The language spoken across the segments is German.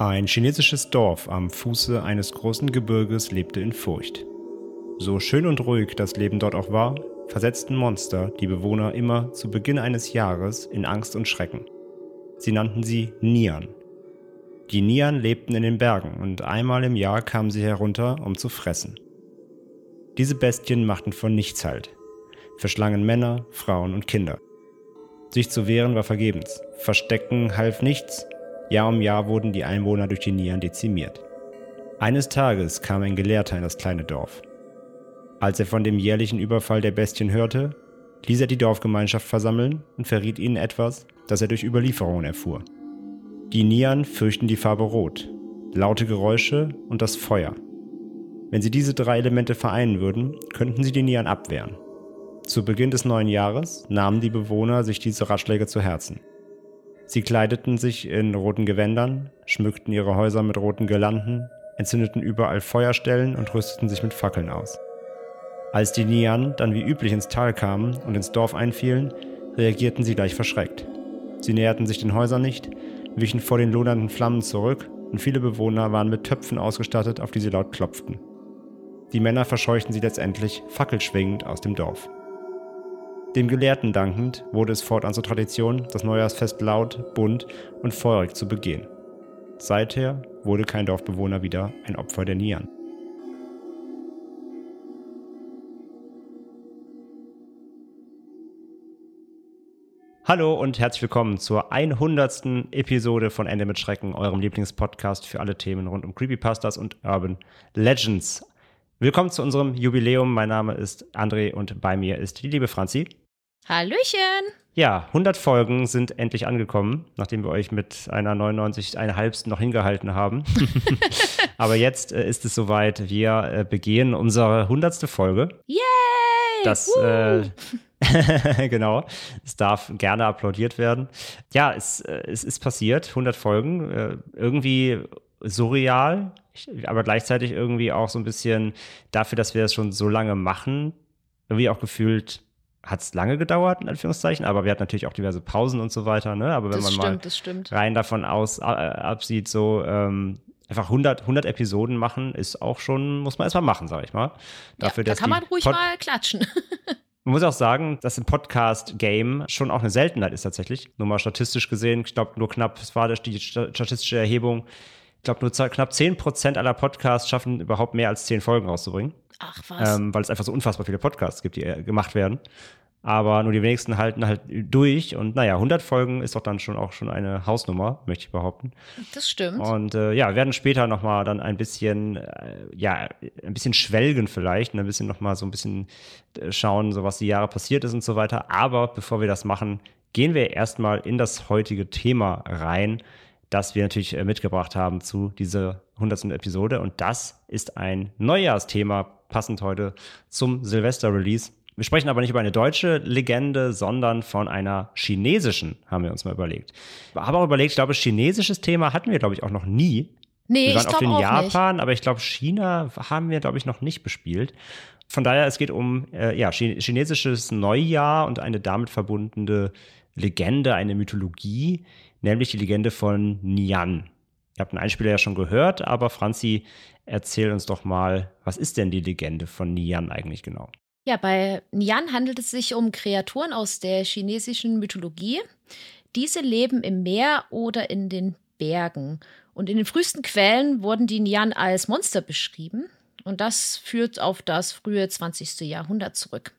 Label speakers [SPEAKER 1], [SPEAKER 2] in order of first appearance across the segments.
[SPEAKER 1] Ein chinesisches Dorf am Fuße eines großen Gebirges lebte in Furcht. So schön und ruhig das Leben dort auch war, versetzten Monster die Bewohner immer zu Beginn eines Jahres in Angst und Schrecken. Sie nannten sie Nian. Die Nian lebten in den Bergen und einmal im Jahr kamen sie herunter, um zu fressen. Diese Bestien machten von nichts halt, verschlangen Männer, Frauen und Kinder. Sich zu wehren war vergebens, Verstecken half nichts, Jahr um Jahr wurden die Einwohner durch die Nian dezimiert. Eines Tages kam ein Gelehrter in das kleine Dorf. Als er von dem jährlichen Überfall der Bestien hörte, ließ er die Dorfgemeinschaft versammeln und verriet ihnen etwas, das er durch Überlieferungen erfuhr. Die Nian fürchten die Farbe Rot, laute Geräusche und das Feuer. Wenn sie diese drei Elemente vereinen würden, könnten sie die Nian abwehren. Zu Beginn des neuen Jahres nahmen die Bewohner sich diese Ratschläge zu Herzen. Sie kleideten sich in roten Gewändern, schmückten ihre Häuser mit roten Girlanden, entzündeten überall Feuerstellen und rüsteten sich mit Fackeln aus. Als die Nian dann wie üblich ins Tal kamen und ins Dorf einfielen, reagierten sie gleich verschreckt. Sie näherten sich den Häusern nicht, wichen vor den lodernden Flammen zurück und viele Bewohner waren mit Töpfen ausgestattet, auf die sie laut klopften. Die Männer verscheuchten sie letztendlich fackelschwingend aus dem Dorf. Dem Gelehrten dankend wurde es fortan zur Tradition, das Neujahrsfest laut, bunt und feurig zu begehen. Seither wurde kein Dorfbewohner wieder ein Opfer der Nian. Hallo und herzlich willkommen zur 100. Episode von Ende mit Schrecken, eurem Lieblingspodcast für alle Themen rund um Creepypastas und Urban Legends. Willkommen zu unserem Jubiläum. Mein Name ist André und bei mir ist die liebe Franzi.
[SPEAKER 2] Hallöchen!
[SPEAKER 1] Ja, 100 Folgen sind endlich angekommen, nachdem wir euch mit einer 99,5 noch hingehalten haben. Aber jetzt äh, ist es soweit. Wir äh, begehen unsere 100. Folge.
[SPEAKER 2] Yay!
[SPEAKER 1] Das, äh, genau, es darf gerne applaudiert werden. Ja, es, äh, es ist passiert, 100 Folgen, äh, irgendwie surreal, aber gleichzeitig irgendwie auch so ein bisschen dafür, dass wir es schon so lange machen, irgendwie auch gefühlt hat es lange gedauert, in Anführungszeichen, aber wir hatten natürlich auch diverse Pausen und so weiter, ne? Aber wenn
[SPEAKER 2] das
[SPEAKER 1] man
[SPEAKER 2] stimmt,
[SPEAKER 1] mal rein davon aus äh, absieht, so ähm, einfach 100, 100 Episoden machen, ist auch schon, muss man erstmal machen, sag ich mal. Dafür,
[SPEAKER 2] ja, da kann man ruhig
[SPEAKER 1] Pod-
[SPEAKER 2] mal klatschen.
[SPEAKER 1] man muss auch sagen, dass im Podcast-Game schon auch eine Seltenheit ist tatsächlich. Nur mal statistisch gesehen, ich glaube nur knapp, es war die sta- statistische Erhebung, ich glaube nur knapp 10% aller Podcasts schaffen überhaupt mehr als 10 Folgen rauszubringen,
[SPEAKER 2] Ach was.
[SPEAKER 1] ähm, weil es einfach so unfassbar viele Podcasts gibt, die äh, gemacht werden. Aber nur die wenigsten halten halt durch und naja, 100 Folgen ist doch dann schon auch schon eine Hausnummer, möchte ich behaupten.
[SPEAKER 2] das stimmt.
[SPEAKER 1] Und äh, ja, wir werden später noch mal dann ein bisschen, äh, ja, ein bisschen schwelgen vielleicht, und ein bisschen noch mal so ein bisschen äh, schauen, so was die Jahre passiert ist und so weiter. Aber bevor wir das machen, gehen wir erstmal in das heutige Thema rein, das wir natürlich äh, mitgebracht haben zu dieser 100. Episode. Und das ist ein Neujahrsthema, passend heute zum Silvester-Release. Wir sprechen aber nicht über eine deutsche Legende, sondern von einer chinesischen, haben wir uns mal überlegt. Haben auch überlegt, ich glaube, chinesisches Thema hatten wir, glaube ich, auch noch nie.
[SPEAKER 2] nee,
[SPEAKER 1] wir
[SPEAKER 2] ich
[SPEAKER 1] waren auf
[SPEAKER 2] glaube
[SPEAKER 1] den
[SPEAKER 2] auch
[SPEAKER 1] Japan, aber ich glaube, China haben wir, glaube ich, noch nicht bespielt. Von daher, es geht um äh, ja, chi- chinesisches Neujahr und eine damit verbundene Legende, eine Mythologie, nämlich die Legende von Nian. Ihr habt einen Einspieler ja schon gehört, aber Franzi, erzähl uns doch mal, was ist denn die Legende von Nian eigentlich genau?
[SPEAKER 2] Ja, bei Nian handelt es sich um Kreaturen aus der chinesischen Mythologie. Diese leben im Meer oder in den Bergen. Und in den frühesten Quellen wurden die Nian als Monster beschrieben. Und das führt auf das frühe 20. Jahrhundert zurück.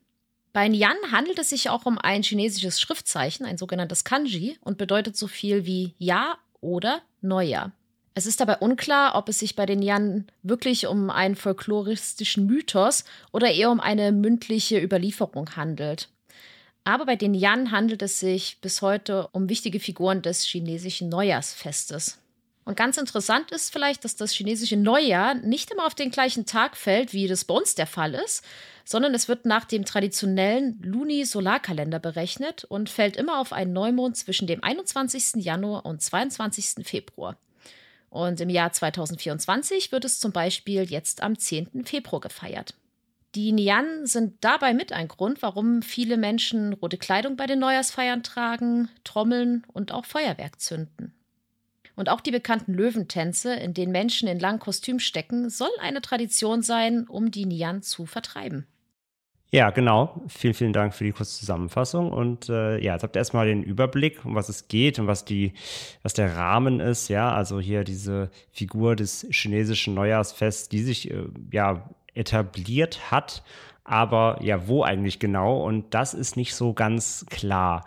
[SPEAKER 2] Bei Nian handelt es sich auch um ein chinesisches Schriftzeichen, ein sogenanntes Kanji, und bedeutet so viel wie Ja oder Neujahr. Es ist dabei unklar, ob es sich bei den Nyan wirklich um einen folkloristischen Mythos oder eher um eine mündliche Überlieferung handelt. Aber bei den Yan handelt es sich bis heute um wichtige Figuren des chinesischen Neujahrsfestes. Und ganz interessant ist vielleicht, dass das chinesische Neujahr nicht immer auf den gleichen Tag fällt, wie das bei uns der Fall ist, sondern es wird nach dem traditionellen Luni-Solarkalender berechnet und fällt immer auf einen Neumond zwischen dem 21. Januar und 22. Februar. Und im Jahr 2024 wird es zum Beispiel jetzt am 10. Februar gefeiert. Die Nian sind dabei mit ein Grund, warum viele Menschen rote Kleidung bei den Neujahrsfeiern tragen, trommeln und auch Feuerwerk zünden. Und auch die bekannten Löwentänze, in denen Menschen in langen Kostümen stecken, soll eine Tradition sein, um die Nian zu vertreiben.
[SPEAKER 1] Ja, genau. Vielen, vielen Dank für die kurze Zusammenfassung. Und äh, ja, jetzt habt ihr erstmal den Überblick, um was es geht und was die, was der Rahmen ist. Ja, also hier diese Figur des chinesischen Neujahrsfests, die sich äh, ja etabliert hat. Aber ja, wo eigentlich genau? Und das ist nicht so ganz klar.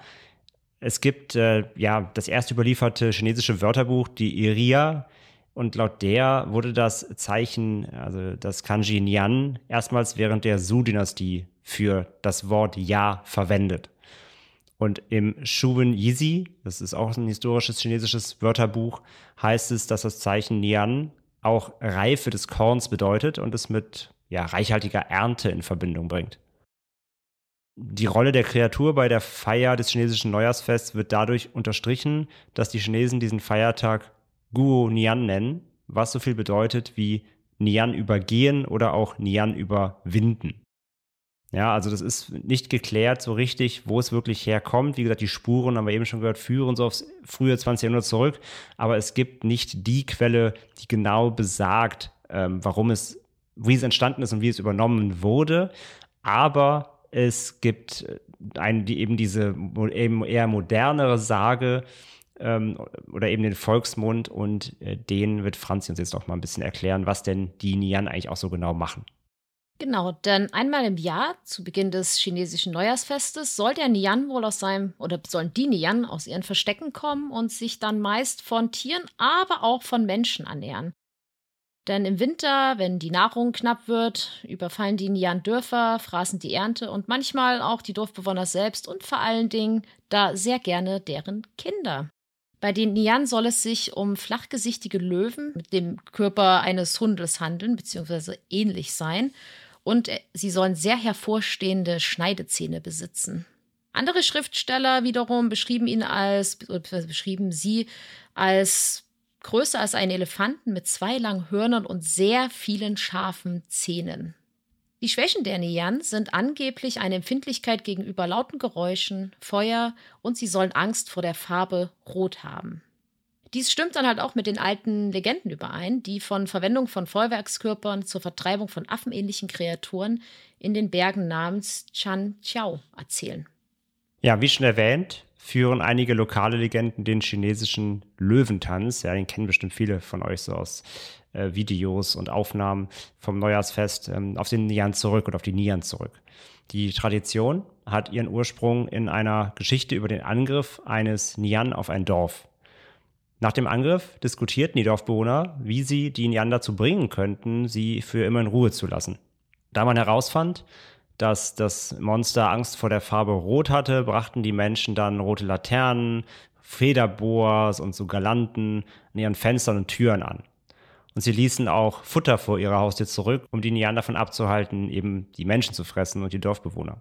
[SPEAKER 1] Es gibt äh, ja das erste überlieferte chinesische Wörterbuch, die Iria. Und laut der wurde das Zeichen, also das Kanji Nian, erstmals während der Su-Dynastie für das Wort Ja verwendet. Und im Shubin Yizi, das ist auch ein historisches chinesisches Wörterbuch, heißt es, dass das Zeichen Nian auch Reife des Korns bedeutet und es mit ja, reichhaltiger Ernte in Verbindung bringt. Die Rolle der Kreatur bei der Feier des chinesischen Neujahrsfests wird dadurch unterstrichen, dass die Chinesen diesen Feiertag Guo Nian nennen, was so viel bedeutet wie Nian übergehen oder auch Nian überwinden. Ja, also das ist nicht geklärt so richtig, wo es wirklich herkommt. Wie gesagt, die Spuren, haben wir eben schon gehört, führen so aufs frühe 20. Jahrhundert zurück. Aber es gibt nicht die Quelle, die genau besagt, ähm, warum es, wie es entstanden ist und wie es übernommen wurde. Aber es gibt äh, ein, die, eben diese eben eher modernere Sage ähm, oder eben den Volksmund und äh, den wird Franz uns jetzt auch mal ein bisschen erklären, was denn die Nian eigentlich auch so genau machen.
[SPEAKER 2] Genau, denn einmal im Jahr, zu Beginn des chinesischen Neujahrsfestes, soll der Nian wohl aus seinem, oder sollen die Nian aus ihren Verstecken kommen und sich dann meist von Tieren, aber auch von Menschen ernähren. Denn im Winter, wenn die Nahrung knapp wird, überfallen die Nian Dörfer, fraßen die Ernte und manchmal auch die Dorfbewohner selbst und vor allen Dingen da sehr gerne deren Kinder. Bei den Nian soll es sich um flachgesichtige Löwen mit dem Körper eines Hundes handeln, beziehungsweise ähnlich sein. Und äh, sie sollen sehr hervorstehende Schneidezähne besitzen. Andere Schriftsteller wiederum beschrieben ihn als, beschrieben sie als größer als ein Elefanten mit zwei langen Hörnern und sehr vielen scharfen Zähnen. Die Schwächen der Nian sind angeblich eine Empfindlichkeit gegenüber lauten Geräuschen, Feuer und sie sollen Angst vor der Farbe Rot haben. Dies stimmt dann halt auch mit den alten Legenden überein, die von Verwendung von Feuerwerkskörpern zur Vertreibung von affenähnlichen Kreaturen in den Bergen namens Chan Chiao erzählen.
[SPEAKER 1] Ja, wie schon erwähnt, führen einige lokale Legenden den chinesischen Löwentanz. Ja, den kennen bestimmt viele von euch so aus äh, Videos und Aufnahmen vom Neujahrsfest ähm, auf den Nian zurück oder auf die Nian zurück. Die Tradition hat ihren Ursprung in einer Geschichte über den Angriff eines Nian auf ein Dorf. Nach dem Angriff diskutierten die Dorfbewohner, wie sie die Nian dazu bringen könnten, sie für immer in Ruhe zu lassen. Da man herausfand, dass das Monster Angst vor der Farbe Rot hatte, brachten die Menschen dann rote Laternen, Federboas und so Galanten an ihren Fenstern und Türen an. Und sie ließen auch Futter vor ihrer Haustür zurück, um die Nian davon abzuhalten, eben die Menschen zu fressen und die Dorfbewohner.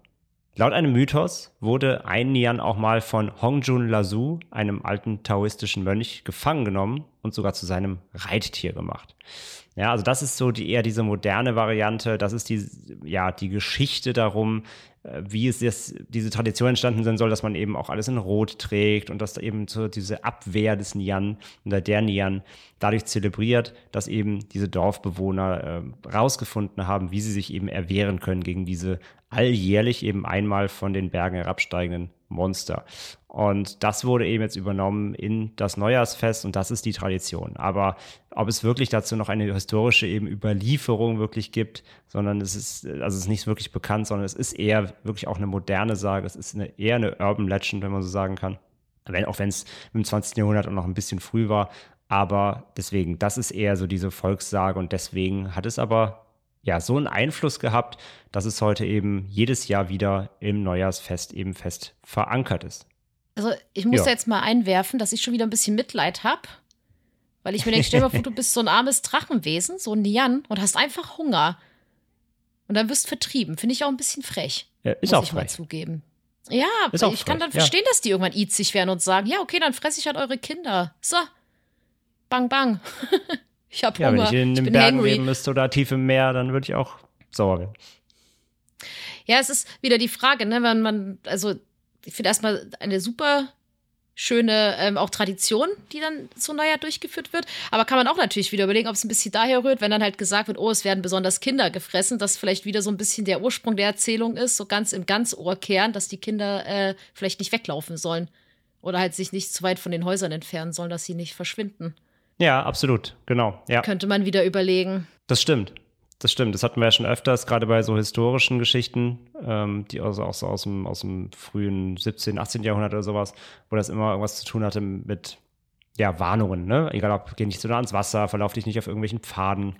[SPEAKER 1] Laut einem Mythos wurde ein Nian auch mal von Hongjun Lasu, einem alten taoistischen Mönch, gefangen genommen und sogar zu seinem Reittier gemacht. Ja, also das ist so die, eher diese moderne Variante. Das ist die, ja, die Geschichte darum, äh, wie es jetzt, diese Tradition entstanden sein soll, dass man eben auch alles in Rot trägt und dass da eben so diese Abwehr des Nian oder der Nian dadurch zelebriert, dass eben diese Dorfbewohner äh, rausgefunden haben, wie sie sich eben erwehren können gegen diese alljährlich eben einmal von den Bergen herabsteigenden Monster. Und das wurde eben jetzt übernommen in das Neujahrsfest und das ist die Tradition. Aber ob es wirklich dazu noch eine historische eben Überlieferung wirklich gibt, sondern es ist, also es ist nicht wirklich bekannt, sondern es ist eher wirklich auch eine moderne Sage. Es ist eine, eher eine Urban Legend, wenn man so sagen kann. Wenn, auch wenn es im 20. Jahrhundert auch noch ein bisschen früh war. Aber deswegen, das ist eher so diese Volkssage und deswegen hat es aber ja so einen Einfluss gehabt, dass es heute eben jedes Jahr wieder im Neujahrsfest eben fest verankert ist.
[SPEAKER 2] Also ich muss
[SPEAKER 1] Ja.
[SPEAKER 2] da jetzt mal einwerfen, dass ich schon wieder ein bisschen Mitleid habe. Weil ich mir denke, stell dir mal vor, du bist so ein armes Drachenwesen, so ein Nian und hast einfach Hunger. Und dann wirst vertrieben. Finde ich auch ein bisschen frech.
[SPEAKER 1] Ja, ist
[SPEAKER 2] muss
[SPEAKER 1] auch
[SPEAKER 2] ich mal
[SPEAKER 1] frech.
[SPEAKER 2] zugeben. Ja, ich kann dann
[SPEAKER 1] ja.
[SPEAKER 2] verstehen, dass die irgendwann itzig werden und sagen, ja, okay, dann fresse ich halt eure Kinder. So. Bang, bang. ich hab
[SPEAKER 1] Ja, wenn
[SPEAKER 2] Hunger.
[SPEAKER 1] ich in den Bergen
[SPEAKER 2] hangry.
[SPEAKER 1] leben müsste oder tief im Meer, dann würde ich auch sauer werden.
[SPEAKER 2] Ja, es ist wieder die Frage, ne, wenn man, also ich finde erstmal eine super schöne ähm, auch Tradition, die dann so Neujahr durchgeführt wird. Aber kann man auch natürlich wieder überlegen, ob es ein bisschen daher rührt, wenn dann halt gesagt wird, oh, es werden besonders Kinder gefressen, dass vielleicht wieder so ein bisschen der Ursprung der Erzählung ist, so ganz im Ganzohrkern, dass die Kinder äh, vielleicht nicht weglaufen sollen. Oder halt sich nicht zu weit von den Häusern entfernen sollen, dass sie nicht verschwinden.
[SPEAKER 1] Ja, absolut, genau. Ja,
[SPEAKER 2] Könnte man wieder überlegen.
[SPEAKER 1] das stimmt. Das stimmt. Das hatten wir ja schon öfters, gerade bei so historischen Geschichten, ähm, die also auch so aus dem, aus dem frühen 17., 18. Jahrhundert oder sowas, wo das immer irgendwas zu tun hatte mit ja, Warnungen, ne? Egal ob geh nicht zu nah ans Wasser, verlauf dich nicht auf irgendwelchen Pfaden.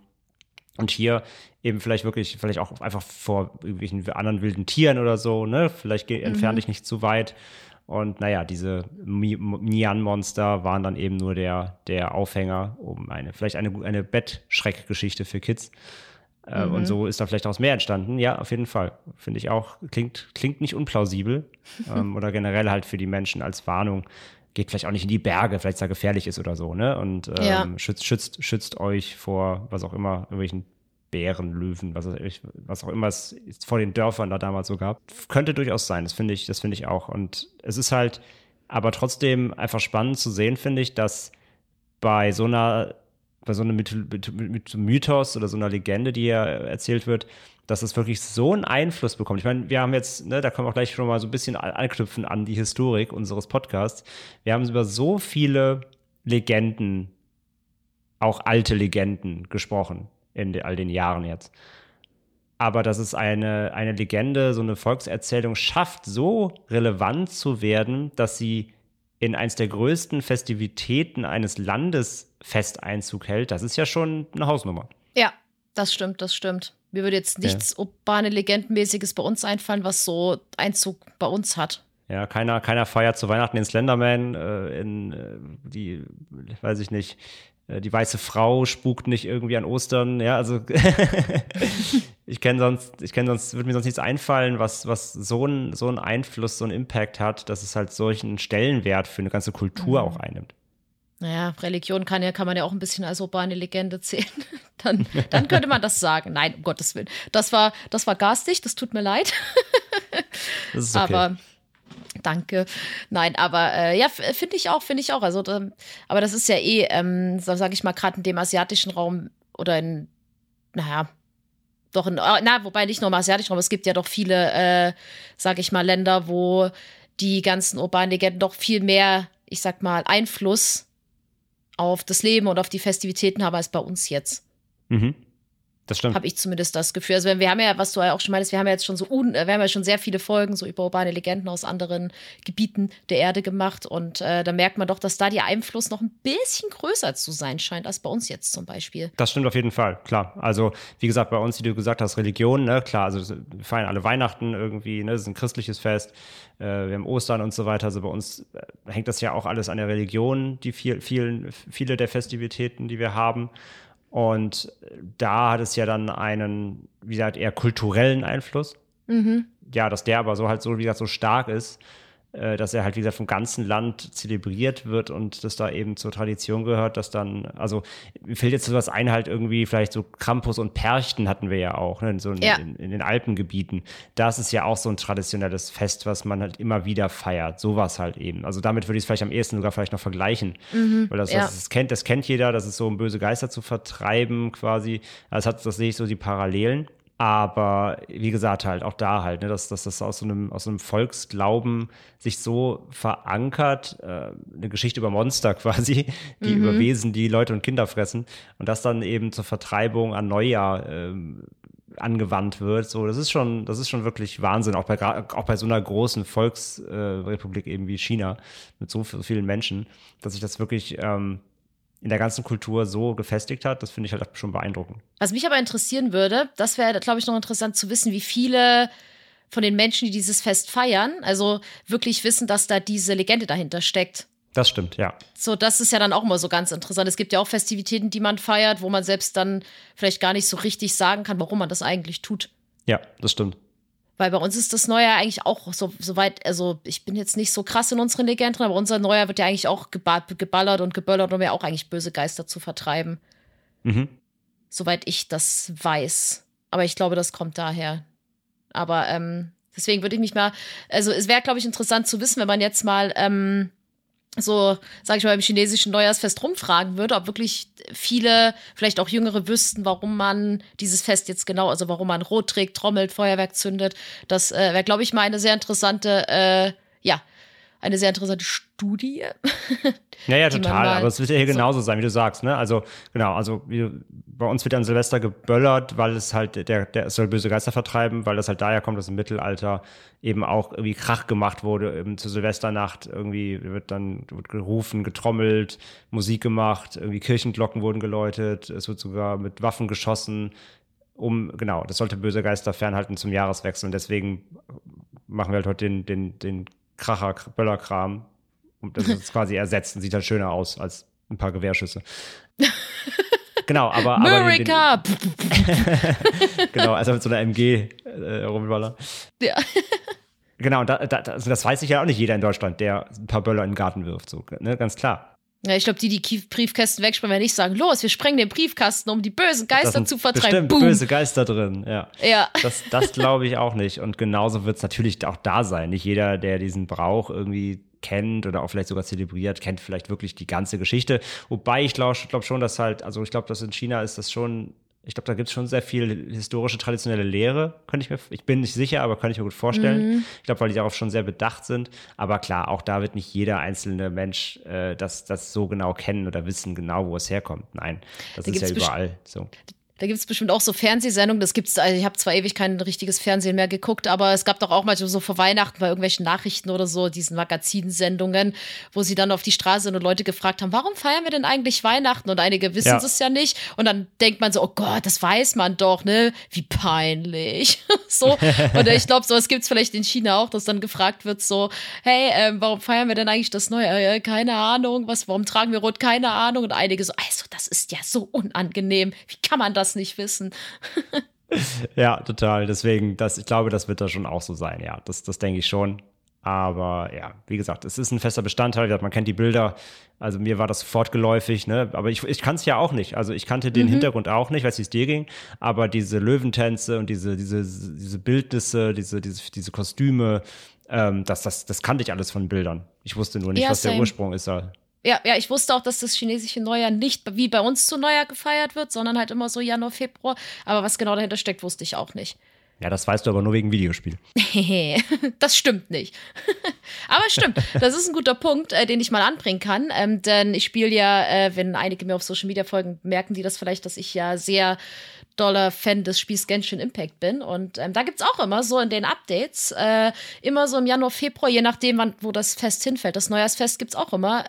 [SPEAKER 1] Und hier eben vielleicht wirklich, vielleicht auch einfach vor irgendwelchen anderen wilden Tieren oder so, ne? Vielleicht geh, entfern dich nicht zu weit. Und naja, diese Nian-Monster waren dann eben nur der, der Aufhänger, um eine, vielleicht eine, eine Bettschreckgeschichte für Kids. Äh, Und so ist da vielleicht auch mehr entstanden. Ja, auf jeden Fall. Finde ich auch, klingt, klingt nicht unplausibel. ähm, oder generell halt für die Menschen als Warnung. Geht vielleicht auch nicht in die Berge, vielleicht da gefährlich ist oder so, ne? Und ähm,
[SPEAKER 2] Ja.
[SPEAKER 1] schützt, schützt, schützt euch vor, was auch immer, irgendwelchen Bären, Löwen, was, auch- was auch immer es vor den Dörfern da damals so gab. Könnte durchaus sein, das finde ich, das ich auch. Und es ist halt aber trotzdem einfach spannend zu sehen, finde ich, dass bei so einer, bei so einem Myth Myth Myth Mythos oder so einer Legende, die hier erzählt wird, dass es wirklich so einen Einfluss bekommt. Ich meine, wir haben jetzt, ne, da können wir auch gleich schon mal so ein bisschen an- anknüpfen an die Historik unseres Podcasts. Wir haben über so viele Legenden, auch alte Legenden gesprochen in all den Jahren jetzt. Aber dass es eine, eine Legende, so eine Volkserzählung schafft, so relevant zu werden, dass sie in eins der größten Festivitäten eines Landes fest Einzug hält, das ist ja schon eine Hausnummer.
[SPEAKER 2] Ja, das stimmt, das stimmt. Mir würde jetzt nichts urbane Legendenmäßiges bei uns einfallen, was so Einzug bei uns hat.
[SPEAKER 1] Ja, keiner, keiner feiert zu Weihnachten den Slenderman, äh, in äh, die, weiß ich nicht, die weiße Frau spukt nicht irgendwie an Ostern, ja, also ich kenne sonst, ich kenne sonst, würde mir sonst nichts einfallen, was, was so einen so einen Einfluss, so einen Impact hat, dass es halt solchen Stellenwert für eine ganze Kultur auch einnimmt.
[SPEAKER 2] Naja, Religion kann, ja, kann man ja auch ein bisschen als urbane Legende zählen. Dann, dann könnte man das sagen. Nein, um Gottes Willen. Das war, das war garstig, das tut mir leid.
[SPEAKER 1] Das ist okay.
[SPEAKER 2] Aber danke. Nein, aber äh, ja, finde ich auch, finde ich auch. Also, da, aber das ist ja eh, ähm, sage ich mal, gerade in dem asiatischen Raum oder in, naja, doch in, äh, na, wobei nicht nur im asiatischen Raum, es gibt ja doch viele, äh, sage ich mal, Länder, wo die ganzen urbanen Legenden doch viel mehr, ich sag mal, Einfluss auf das Leben und auf die Festivitäten haben als bei uns jetzt.
[SPEAKER 1] mhm. Das stimmt.
[SPEAKER 2] Habe ich zumindest das Gefühl. Also wenn wir haben ja, was du ja auch schon meinst, wir haben ja jetzt schon so, un, wir haben ja schon sehr viele Folgen so über urbane Legenden aus anderen Gebieten der Erde gemacht und äh, da merkt man doch, dass da der Einfluss noch ein bisschen größer zu sein scheint als bei uns jetzt zum Beispiel.
[SPEAKER 1] Das stimmt auf jeden Fall, klar. Also, wie gesagt, bei uns, wie du gesagt hast, Religion, ne, klar, also wir feiern alle Weihnachten irgendwie, ne, das ist ein christliches Fest, äh, wir haben Ostern und so weiter. Also bei uns äh, hängt das ja auch alles an der Religion, die viel, vielen, viele der Festivitäten, die wir haben. Und da hat es ja dann einen, wie gesagt, eher kulturellen Einfluss. Ja, dass der aber so halt so, wie gesagt, so stark ist, dass er halt, wie gesagt, vom ganzen Land zelebriert wird und das da eben zur Tradition gehört, dass dann, also mir fällt jetzt sowas ein, halt irgendwie vielleicht so Krampus und Perchten hatten wir ja auch, ne, so in,
[SPEAKER 2] Ja.
[SPEAKER 1] in, in den Alpengebieten. Das ist ja auch so ein traditionelles Fest, was man halt immer wieder feiert. Sowas halt eben. Also damit würde ich es vielleicht am ehesten sogar vielleicht noch vergleichen. Weil das,
[SPEAKER 2] ja.
[SPEAKER 1] das, das, kennt, das kennt jeder, das ist so, um böse Geister zu vertreiben quasi. Das, hat, das sehe ich so die Parallelen. Aber wie gesagt, halt auch da halt, ne, dass, dass das aus so, einem, aus so einem Volksglauben sich so verankert, äh, eine Geschichte über Monster quasi, die über Wesen, die Leute und Kinder fressen und das dann eben zur Vertreibung an Neujahr ähm, angewandt wird. So, das ist schon, das ist schon wirklich Wahnsinn, auch bei, auch bei so einer großen Volksrepublik eben wie China mit so vielen Menschen, dass sich das wirklich ähm, in der ganzen Kultur so gefestigt hat, das finde ich halt schon beeindruckend.
[SPEAKER 2] Was mich aber interessieren würde, das wäre, glaube ich, noch interessant zu wissen, wie viele von den Menschen, die dieses Fest feiern, also wirklich wissen, dass da diese Legende dahinter steckt.
[SPEAKER 1] Das stimmt, ja.
[SPEAKER 2] So, das ist ja dann auch immer so ganz interessant. Es gibt ja auch Festivitäten, die man feiert, wo man selbst dann vielleicht gar nicht so richtig sagen kann, warum man das eigentlich tut.
[SPEAKER 1] Ja, das stimmt.
[SPEAKER 2] Weil bei uns ist das Neujahr eigentlich auch so, so weit, also ich bin jetzt nicht so krass in unseren Legenden, aber unser Neujahr wird ja eigentlich auch geballert und geböllert, um ja auch eigentlich böse Geister zu vertreiben.
[SPEAKER 1] Mhm.
[SPEAKER 2] Soweit ich das weiß. Aber ich glaube, das kommt daher. Aber ähm, deswegen würde ich mich mal, also es wäre, glaube ich, interessant zu wissen, wenn man jetzt mal ähm, so, sag ich mal, im chinesischen Neujahrsfest rumfragen würde, ob wirklich viele, vielleicht auch Jüngere wüssten, warum man dieses Fest jetzt genau, also warum man Rot trägt, trommelt, Feuerwerk zündet. Das äh, wäre, glaube ich, mal eine sehr interessante, äh, ja, eine sehr interessante Studie.
[SPEAKER 1] Ja, ja, total. Aber es wird ja hier so genauso sein, wie du sagst, ne? Also, genau, also wie, bei uns wird an Silvester geböllert, weil es halt, der, der soll böse Geister vertreiben, weil das halt daher kommt, dass im Mittelalter eben auch irgendwie Krach gemacht wurde, eben zur Silvesternacht irgendwie wird dann wird gerufen, getrommelt, Musik gemacht, irgendwie Kirchenglocken wurden geläutet, es wird sogar mit Waffen geschossen, um, genau, das sollte böse Geister fernhalten zum Jahreswechsel und deswegen machen wir halt heute den, den, den Kracher, Böllerkram. Und das ist quasi ersetzt und sieht halt schöner aus als ein paar Gewehrschüsse. genau, aber.
[SPEAKER 2] America!
[SPEAKER 1] Aber den, genau, also mit so einer MG äh, rumballern.
[SPEAKER 2] Ja.
[SPEAKER 1] Genau, da, da, also das weiß sich ja auch nicht jeder in Deutschland, der ein paar Böller in den Garten wirft, so, ne, ganz klar.
[SPEAKER 2] Ja, ich glaube, die, die Briefkästen wegsprengen, werden nicht sagen, los, wir sprengen den Briefkasten, um die bösen Geister zu vertreiben.
[SPEAKER 1] Bestimmt
[SPEAKER 2] Boom.
[SPEAKER 1] böse Geister drin, ja.
[SPEAKER 2] Ja.
[SPEAKER 1] Das, das glaube ich auch nicht. Und genauso wird es natürlich auch da sein. Nicht jeder, der diesen Brauch irgendwie kennt oder auch vielleicht sogar zelebriert, kennt vielleicht wirklich die ganze Geschichte. Wobei ich glaube glaub schon, dass halt, also ich glaube, dass in China ist das schon ich glaube, da gibt es schon sehr viel historische, traditionelle Lehre, könnte ich mir, ich bin nicht sicher, aber kann ich mir gut vorstellen. Mhm. Ich glaube, weil die darauf schon sehr bedacht sind. Aber klar, auch da wird nicht jeder einzelne Mensch äh, das, das so genau kennen oder wissen genau, wo es herkommt. Nein, das da ist ja überall so.
[SPEAKER 2] Da gibt es bestimmt auch so Fernsehsendungen. Das gibt's, also ich habe zwar ewig kein richtiges Fernsehen mehr geguckt, aber es gab doch auch mal so vor Weihnachten bei irgendwelchen Nachrichten oder so, diesen Magazinsendungen, wo sie dann auf die Straße sind und Leute gefragt haben, warum feiern wir denn eigentlich Weihnachten? Und einige wissen es ja. ja nicht. Und dann denkt man so, oh Gott, das weiß man doch, ne? Wie peinlich. so. Und ich glaube, sowas gibt es vielleicht in China auch, dass dann gefragt wird, so, hey, ähm, warum feiern wir denn eigentlich das Neue? Äh, keine Ahnung, was, warum tragen wir rot? Keine Ahnung. Und einige so, also, das ist ja so unangenehm. Wie kann man das? Das nicht wissen.
[SPEAKER 1] ja, total. Deswegen, das, ich glaube, das wird da schon auch so sein. Ja, das, das denke ich schon. Aber ja, wie gesagt, es ist ein fester Bestandteil. Man kennt die Bilder. Also mir war das sofort geläufig, ne? Aber ich, ich kann es ja auch nicht. Also ich kannte den mhm. Hintergrund auch nicht, weiß wie es dir ging. Aber diese Löwentänze und diese, diese, diese Bildnisse, diese, diese, diese Kostüme, ähm, das, das, das kannte ich alles von Bildern. Ich wusste nur nicht, ja, was same. der Ursprung ist. Da.
[SPEAKER 2] Ja, ja, ich wusste auch, dass das chinesische Neujahr nicht wie bei uns zu Neujahr gefeiert wird, sondern halt immer so Januar, Februar. Aber was genau dahinter steckt, wusste ich auch nicht.
[SPEAKER 1] Ja, das weißt du aber nur wegen Videospiel.
[SPEAKER 2] das stimmt nicht. aber stimmt, das ist ein guter Punkt, äh, den ich mal anbringen kann. Ähm, denn ich spiele ja, äh, wenn einige mir auf Social Media folgen, merken die das vielleicht, dass ich ja sehr doller Fan des Spiels Genshin Impact bin. Und ähm, da gibt es auch immer so in den Updates, äh, immer so im Januar, Februar, je nachdem, wann, wo das Fest hinfällt. Das Neujahrsfest gibt es auch immer.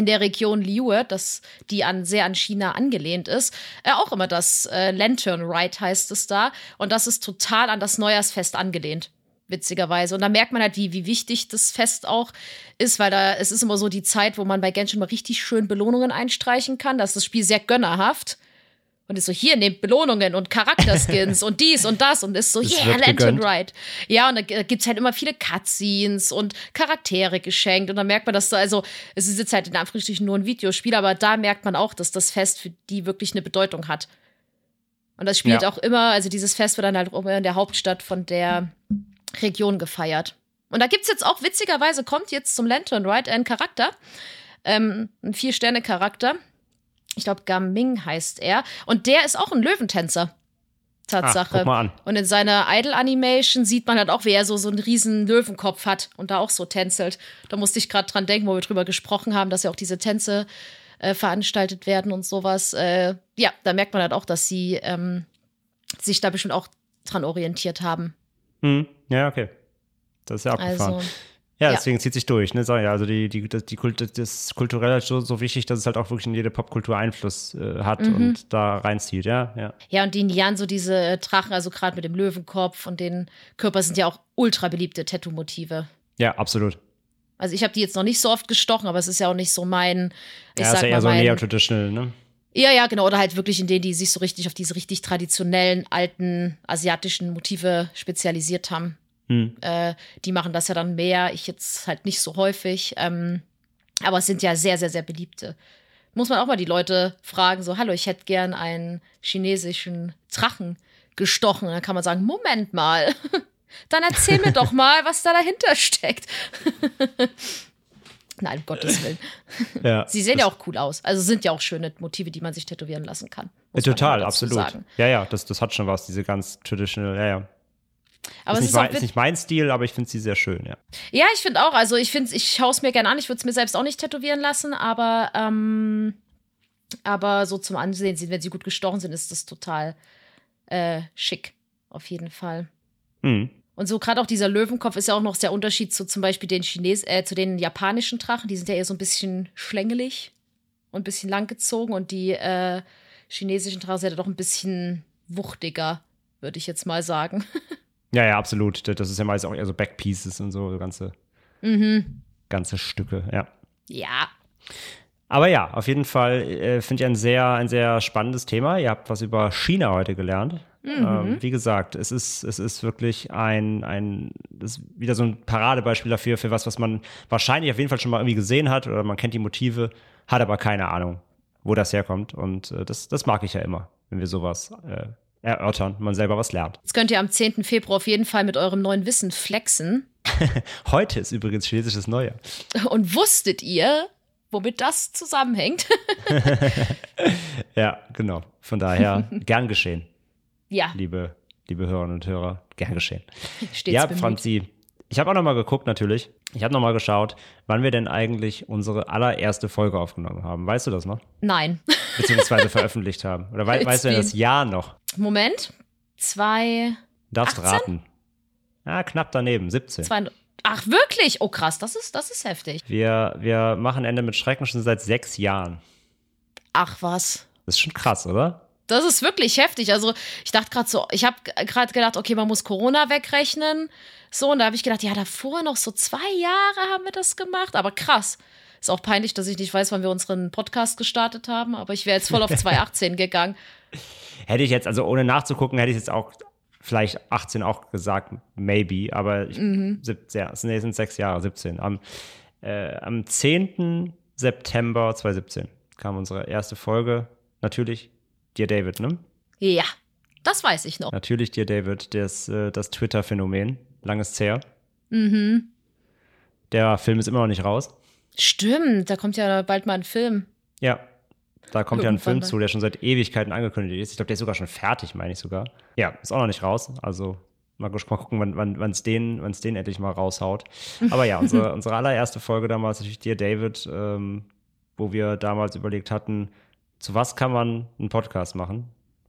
[SPEAKER 2] In der Region Liue, das, die an, sehr an China angelehnt ist, äh, auch immer das äh, Lantern Ride heißt es da. Und das ist total an das Neujahrsfest angelehnt witzigerweise. Und da merkt man halt, wie, wie wichtig das Fest auch ist, weil da es ist immer so die Zeit, wo man bei Genshin mal richtig schön Belohnungen einstreichen kann. Da ist das Spiel sehr gönnerhaft. Und ist so, hier, nehmt Belohnungen und Charakterskins und dies und das und ist so, das yeah, Lantern Ride. Ja, und da gibt es halt immer viele Cutscenes und Charaktere geschenkt. Und dann merkt man, dass da, also, es ist jetzt halt in Anführungsstrichen nur ein Videospiel, aber da merkt man auch, dass das Fest für die wirklich eine Bedeutung hat. Und das spielt ja. auch immer, also dieses Fest wird dann halt immer in der Hauptstadt von der Region gefeiert. Und da gibt es jetzt auch, witzigerweise, kommt jetzt zum Lantern Ride ein Charakter, ähm, ein Vier-Sterne-Charakter, ich glaube, Gaming heißt er. Und der ist auch ein Löwentänzer. Tatsache. Ach,
[SPEAKER 1] guck mal an.
[SPEAKER 2] Und in seiner Idol-Animation sieht man halt auch, wie er so, so einen riesen Löwenkopf hat und da auch so tänzelt. Da musste ich gerade dran denken, wo wir drüber gesprochen haben, dass ja auch diese Tänze äh, veranstaltet werden und sowas. Äh, ja, da merkt man halt auch, dass sie ähm, sich da bestimmt auch dran orientiert haben.
[SPEAKER 1] Hm. Ja, okay. Das ist ja abgefahren. Also, Ja,
[SPEAKER 2] Ja.
[SPEAKER 1] deswegen zieht sich durch. Ne? Ja, Also die, die, das, die Kult, das ist kulturell so, so wichtig, dass es halt auch wirklich in jede Popkultur Einfluss äh, hat
[SPEAKER 2] Mhm.
[SPEAKER 1] und da reinzieht. Ja, ja.
[SPEAKER 2] Ja, und die Nian, so diese äh, Drachen, also gerade mit dem Löwenkopf und den Körper sind ja auch ultra beliebte Tattoo-Motive.
[SPEAKER 1] Ja, absolut.
[SPEAKER 2] Also ich habe die jetzt noch nicht so oft gestochen, aber es ist ja auch nicht so mein, ich
[SPEAKER 1] ja, ist
[SPEAKER 2] sag
[SPEAKER 1] ja eher
[SPEAKER 2] mal,
[SPEAKER 1] so
[SPEAKER 2] mein,
[SPEAKER 1] neo-traditional, ne?
[SPEAKER 2] Ja, ja, genau. Oder halt wirklich in denen, die sich so richtig auf diese richtig traditionellen, alten, asiatischen Motive spezialisiert haben.
[SPEAKER 1] Hm.
[SPEAKER 2] Äh, die machen das ja dann mehr. Ich jetzt halt nicht so häufig. Ähm, aber es sind ja sehr, sehr, sehr beliebte. Muss man auch mal die Leute fragen, so, hallo, ich hätte gern einen chinesischen Drachen gestochen. Dann kann man sagen, Moment mal. Dann erzähl mir doch mal, was da dahinter steckt. Nein, um Gottes Willen.
[SPEAKER 1] Ja.
[SPEAKER 2] Sie sehen ja auch cool aus. Also sind ja auch schöne Motive, die man sich tätowieren lassen kann.
[SPEAKER 1] Ja, total, absolut.
[SPEAKER 2] sagen.
[SPEAKER 1] Ja, ja, das, das hat schon was, diese ganz traditional, ja, ja.
[SPEAKER 2] Aber
[SPEAKER 1] ist,
[SPEAKER 2] es
[SPEAKER 1] nicht
[SPEAKER 2] ist
[SPEAKER 1] mein, ist nicht mein Stil, aber ich finde sie sehr schön, ja.
[SPEAKER 2] Ja, ich finde auch. Also ich finde, ich schaue es mir gerne an. Ich würde es mir selbst auch nicht tätowieren lassen, aber ähm, aber so zum Ansehen, wenn sie gut gestochen sind, ist das total äh, schick. Auf jeden Fall.
[SPEAKER 1] Hm.
[SPEAKER 2] Und so gerade auch dieser Löwenkopf ist ja auch noch der Unterschied zu zum Beispiel den Chines äh, zu den japanischen Drachen. Die sind ja eher so ein bisschen schlängelig und ein bisschen langgezogen und die äh, chinesischen Drachen sind ja doch ein bisschen wuchtiger, würde ich jetzt mal sagen.
[SPEAKER 1] Ja, ja, absolut. Das ist ja meist auch eher so Backpieces und so, so ganze,
[SPEAKER 2] mhm.
[SPEAKER 1] ganze Stücke, ja.
[SPEAKER 2] Ja.
[SPEAKER 1] Aber ja, auf jeden Fall äh, finde ich ein sehr, ein sehr spannendes Thema. Ihr habt was über China heute gelernt. Ähm, wie gesagt, es ist, es ist wirklich ein, ein, ist wieder so ein Paradebeispiel dafür, für was, was man wahrscheinlich auf jeden Fall schon mal irgendwie gesehen hat oder man kennt die Motive, hat aber keine Ahnung, wo das herkommt. Und äh, das, das mag ich ja immer, wenn wir sowas äh, erörtern, man selber was lernt.
[SPEAKER 2] Jetzt könnt ihr am 10. Februar auf jeden Fall mit eurem neuen Wissen flexen.
[SPEAKER 1] Heute ist übrigens chinesisches Neujahr.
[SPEAKER 2] Und wusstet ihr, womit das zusammenhängt?
[SPEAKER 1] Ja, genau. Von daher gern geschehen,
[SPEAKER 2] ja,
[SPEAKER 1] liebe, liebe Hörerinnen und Hörer. Gern geschehen.
[SPEAKER 2] stets
[SPEAKER 1] ja,
[SPEAKER 2] bemüht.
[SPEAKER 1] Franzi, ich habe auch noch mal geguckt natürlich. Ich habe noch mal geschaut, wann wir denn eigentlich unsere allererste Folge aufgenommen haben. Weißt du das noch?
[SPEAKER 2] Nein.
[SPEAKER 1] Beziehungsweise veröffentlicht haben. Oder
[SPEAKER 2] It's
[SPEAKER 1] weißt du das Jahr noch?
[SPEAKER 2] Moment. Zwei,
[SPEAKER 1] Darfst
[SPEAKER 2] 18?
[SPEAKER 1] raten. Ja, knapp daneben, 17.
[SPEAKER 2] zwei. Ach, wirklich? Oh, krass, das ist, das ist heftig.
[SPEAKER 1] Wir, wir machen Ende mit Schrecken schon seit sechs Jahren.
[SPEAKER 2] Ach, was.
[SPEAKER 1] Das ist schon krass, oder?
[SPEAKER 2] Das ist wirklich heftig. Also, ich dachte gerade so, ich habe gerade gedacht, okay, man muss Corona wegrechnen. So, und da habe ich gedacht, ja, davor noch so zwei Jahre haben wir das gemacht. Aber krass. Ist auch peinlich, dass ich nicht weiß, wann wir unseren Podcast gestartet haben. Aber ich wäre jetzt voll auf 2018 gegangen.
[SPEAKER 1] Hätte ich jetzt, also ohne nachzugucken, hätte ich jetzt auch vielleicht 18 auch gesagt, maybe, aber ich,
[SPEAKER 2] Mhm.
[SPEAKER 1] 17, ja, es sind, sechs Jahre, 17. Am, äh, am 10. September 2017 kam unsere erste Folge. Natürlich Dear David, ne?
[SPEAKER 2] Ja, das weiß ich noch.
[SPEAKER 1] Natürlich Dear David, das, äh, das Twitter-Phänomen. Langes her.
[SPEAKER 2] Mhm.
[SPEAKER 1] Der Film ist immer noch nicht raus.
[SPEAKER 2] Stimmt, da kommt ja bald mal ein Film.
[SPEAKER 1] Ja. Da kommt ja ein
[SPEAKER 2] Irgendwann
[SPEAKER 1] Film zu, der schon seit Ewigkeiten angekündigt ist. Ich glaube, der ist sogar schon fertig, meine ich sogar. Ja, ist auch noch nicht raus. Also mal, gu- mal gucken, wann es wann, den, wann's den endlich mal raushaut. Aber ja, unsere, unsere allererste Folge damals natürlich Dear David, ähm, wo wir damals überlegt hatten, zu was kann man einen Podcast machen?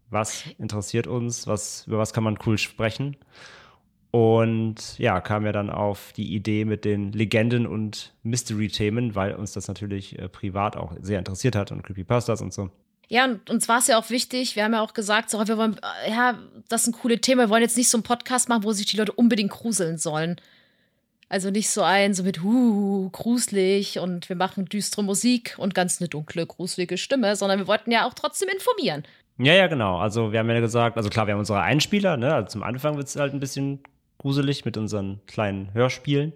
[SPEAKER 1] Was interessiert uns? Was, über was kann man cool sprechen? Und ja, kam ja dann auf die Idee mit den Legenden und Mystery-Themen, weil uns das natürlich äh, privat auch sehr interessiert hat und Creepypastas und so.
[SPEAKER 2] Ja, und uns war es ja auch wichtig, wir haben ja auch gesagt, so, wir wollen, äh, ja, das ist ein cooles Thema, wir wollen jetzt nicht so einen Podcast machen, wo sich die Leute unbedingt gruseln sollen. Also nicht so ein, so mit, huh, gruselig und wir machen düstere Musik und ganz eine dunkle, gruselige Stimme, sondern wir wollten ja auch trotzdem informieren.
[SPEAKER 1] Ja, ja, genau. Also wir haben ja gesagt, also klar, wir haben unsere Einspieler, ne? Also zum Anfang wird es halt ein bisschen gruselig mit unseren kleinen Hörspielen.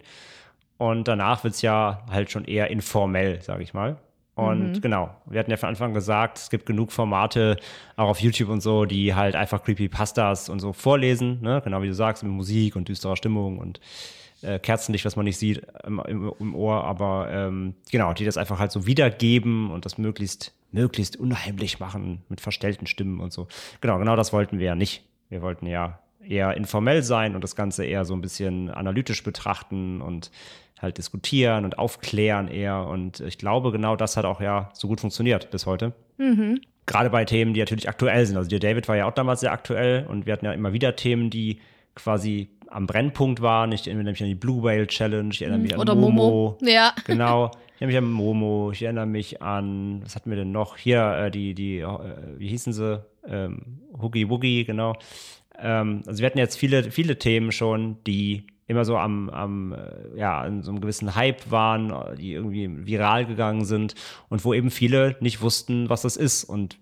[SPEAKER 1] Und danach wird es ja halt schon eher informell, sage ich mal. Und genau, wir hatten ja von Anfang gesagt, es gibt genug Formate, auch auf YouTube und so, die halt einfach Creepypastas und so vorlesen, ne? Genau wie du sagst, mit Musik und düsterer Stimmung und äh, Kerzenlicht, was man nicht sieht im, im, im Ohr, aber ähm, genau, die das einfach halt so wiedergeben und das möglichst, möglichst unheimlich machen mit verstellten Stimmen und so. Genau, genau das wollten wir ja nicht. Wir wollten ja eher informell sein und das Ganze eher so ein bisschen analytisch betrachten und halt diskutieren und aufklären eher. Und ich glaube, genau das hat auch ja so gut funktioniert bis heute. Gerade bei Themen, die natürlich aktuell sind. Also der David war ja auch damals sehr aktuell und wir hatten ja immer wieder Themen, die quasi am Brennpunkt waren. Ich erinnere mich an die Blue Whale Challenge, ich erinnere mich an
[SPEAKER 2] Oder
[SPEAKER 1] Momo.
[SPEAKER 2] Momo. Ja.
[SPEAKER 1] Genau. Ich erinnere mich an Momo, ich erinnere mich an, was hatten wir denn noch? Hier, äh, die, die, äh, wie hießen sie? Ähm, Hoogie Woogie, genau. Ähm, also wir hatten jetzt viele, viele Themen schon, die immer so am, am äh, ja, in so einem gewissen Hype waren, die irgendwie viral gegangen sind und wo eben viele nicht wussten, was das ist. Und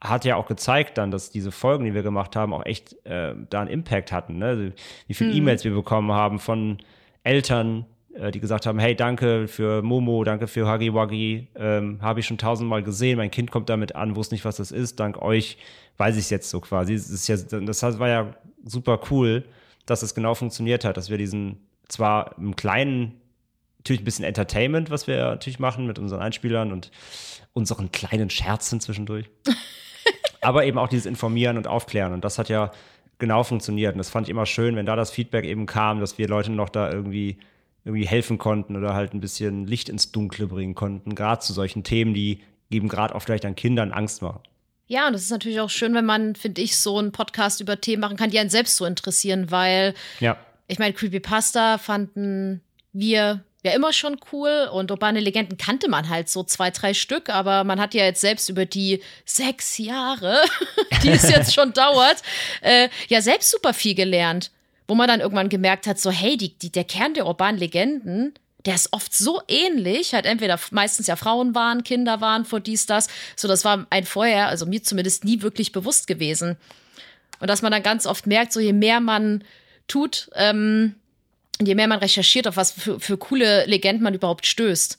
[SPEAKER 1] hat ja auch gezeigt dann, dass diese Folgen, die wir gemacht haben, auch echt äh, da einen Impact hatten. Ne? Also, wie viele E-Mails wir bekommen haben von Eltern, äh, die gesagt haben, hey, danke für Momo, danke für Huggy Wuggy, ähm, habe ich schon tausendmal gesehen, mein Kind kommt damit an, wusste nicht, was das ist, dank euch weiß ich es jetzt so quasi. Das, ist ja, das war ja super cool, dass es genau funktioniert hat, dass wir diesen zwar im kleinen, natürlich ein bisschen Entertainment, was wir natürlich machen mit unseren Einspielern und unseren kleinen Scherzen zwischendurch, aber eben auch dieses Informieren und Aufklären und das hat ja genau funktioniert und das fand ich immer schön, wenn da das Feedback eben kam, dass wir Leute noch da irgendwie irgendwie helfen konnten oder halt ein bisschen Licht ins Dunkle bringen konnten, gerade zu solchen Themen, die eben gerade auch vielleicht an Kindern Angst machen.
[SPEAKER 2] Ja, und es ist natürlich auch schön, wenn man, finde ich, so einen Podcast über Themen machen kann, die einen selbst so interessieren, weil
[SPEAKER 1] Ja.
[SPEAKER 2] ich meine, Creepypasta fanden wir ja immer schon cool und urbane Legenden kannte man halt so zwei, drei Stück, aber man hat ja jetzt selbst über die sechs Jahre, die es jetzt schon dauert, äh, ja selbst super viel gelernt. Wo man dann irgendwann gemerkt hat, so, hey, die, die, der Kern der urbanen Legenden, der ist oft so ähnlich, halt entweder meistens ja Frauen waren, Kinder waren, vor dies, das. So, das war ein vorher, also mir zumindest nie wirklich bewusst gewesen. Und dass man dann ganz oft merkt, so je mehr man tut, ähm, je mehr man recherchiert, auf was für, für coole Legenden man überhaupt stößt.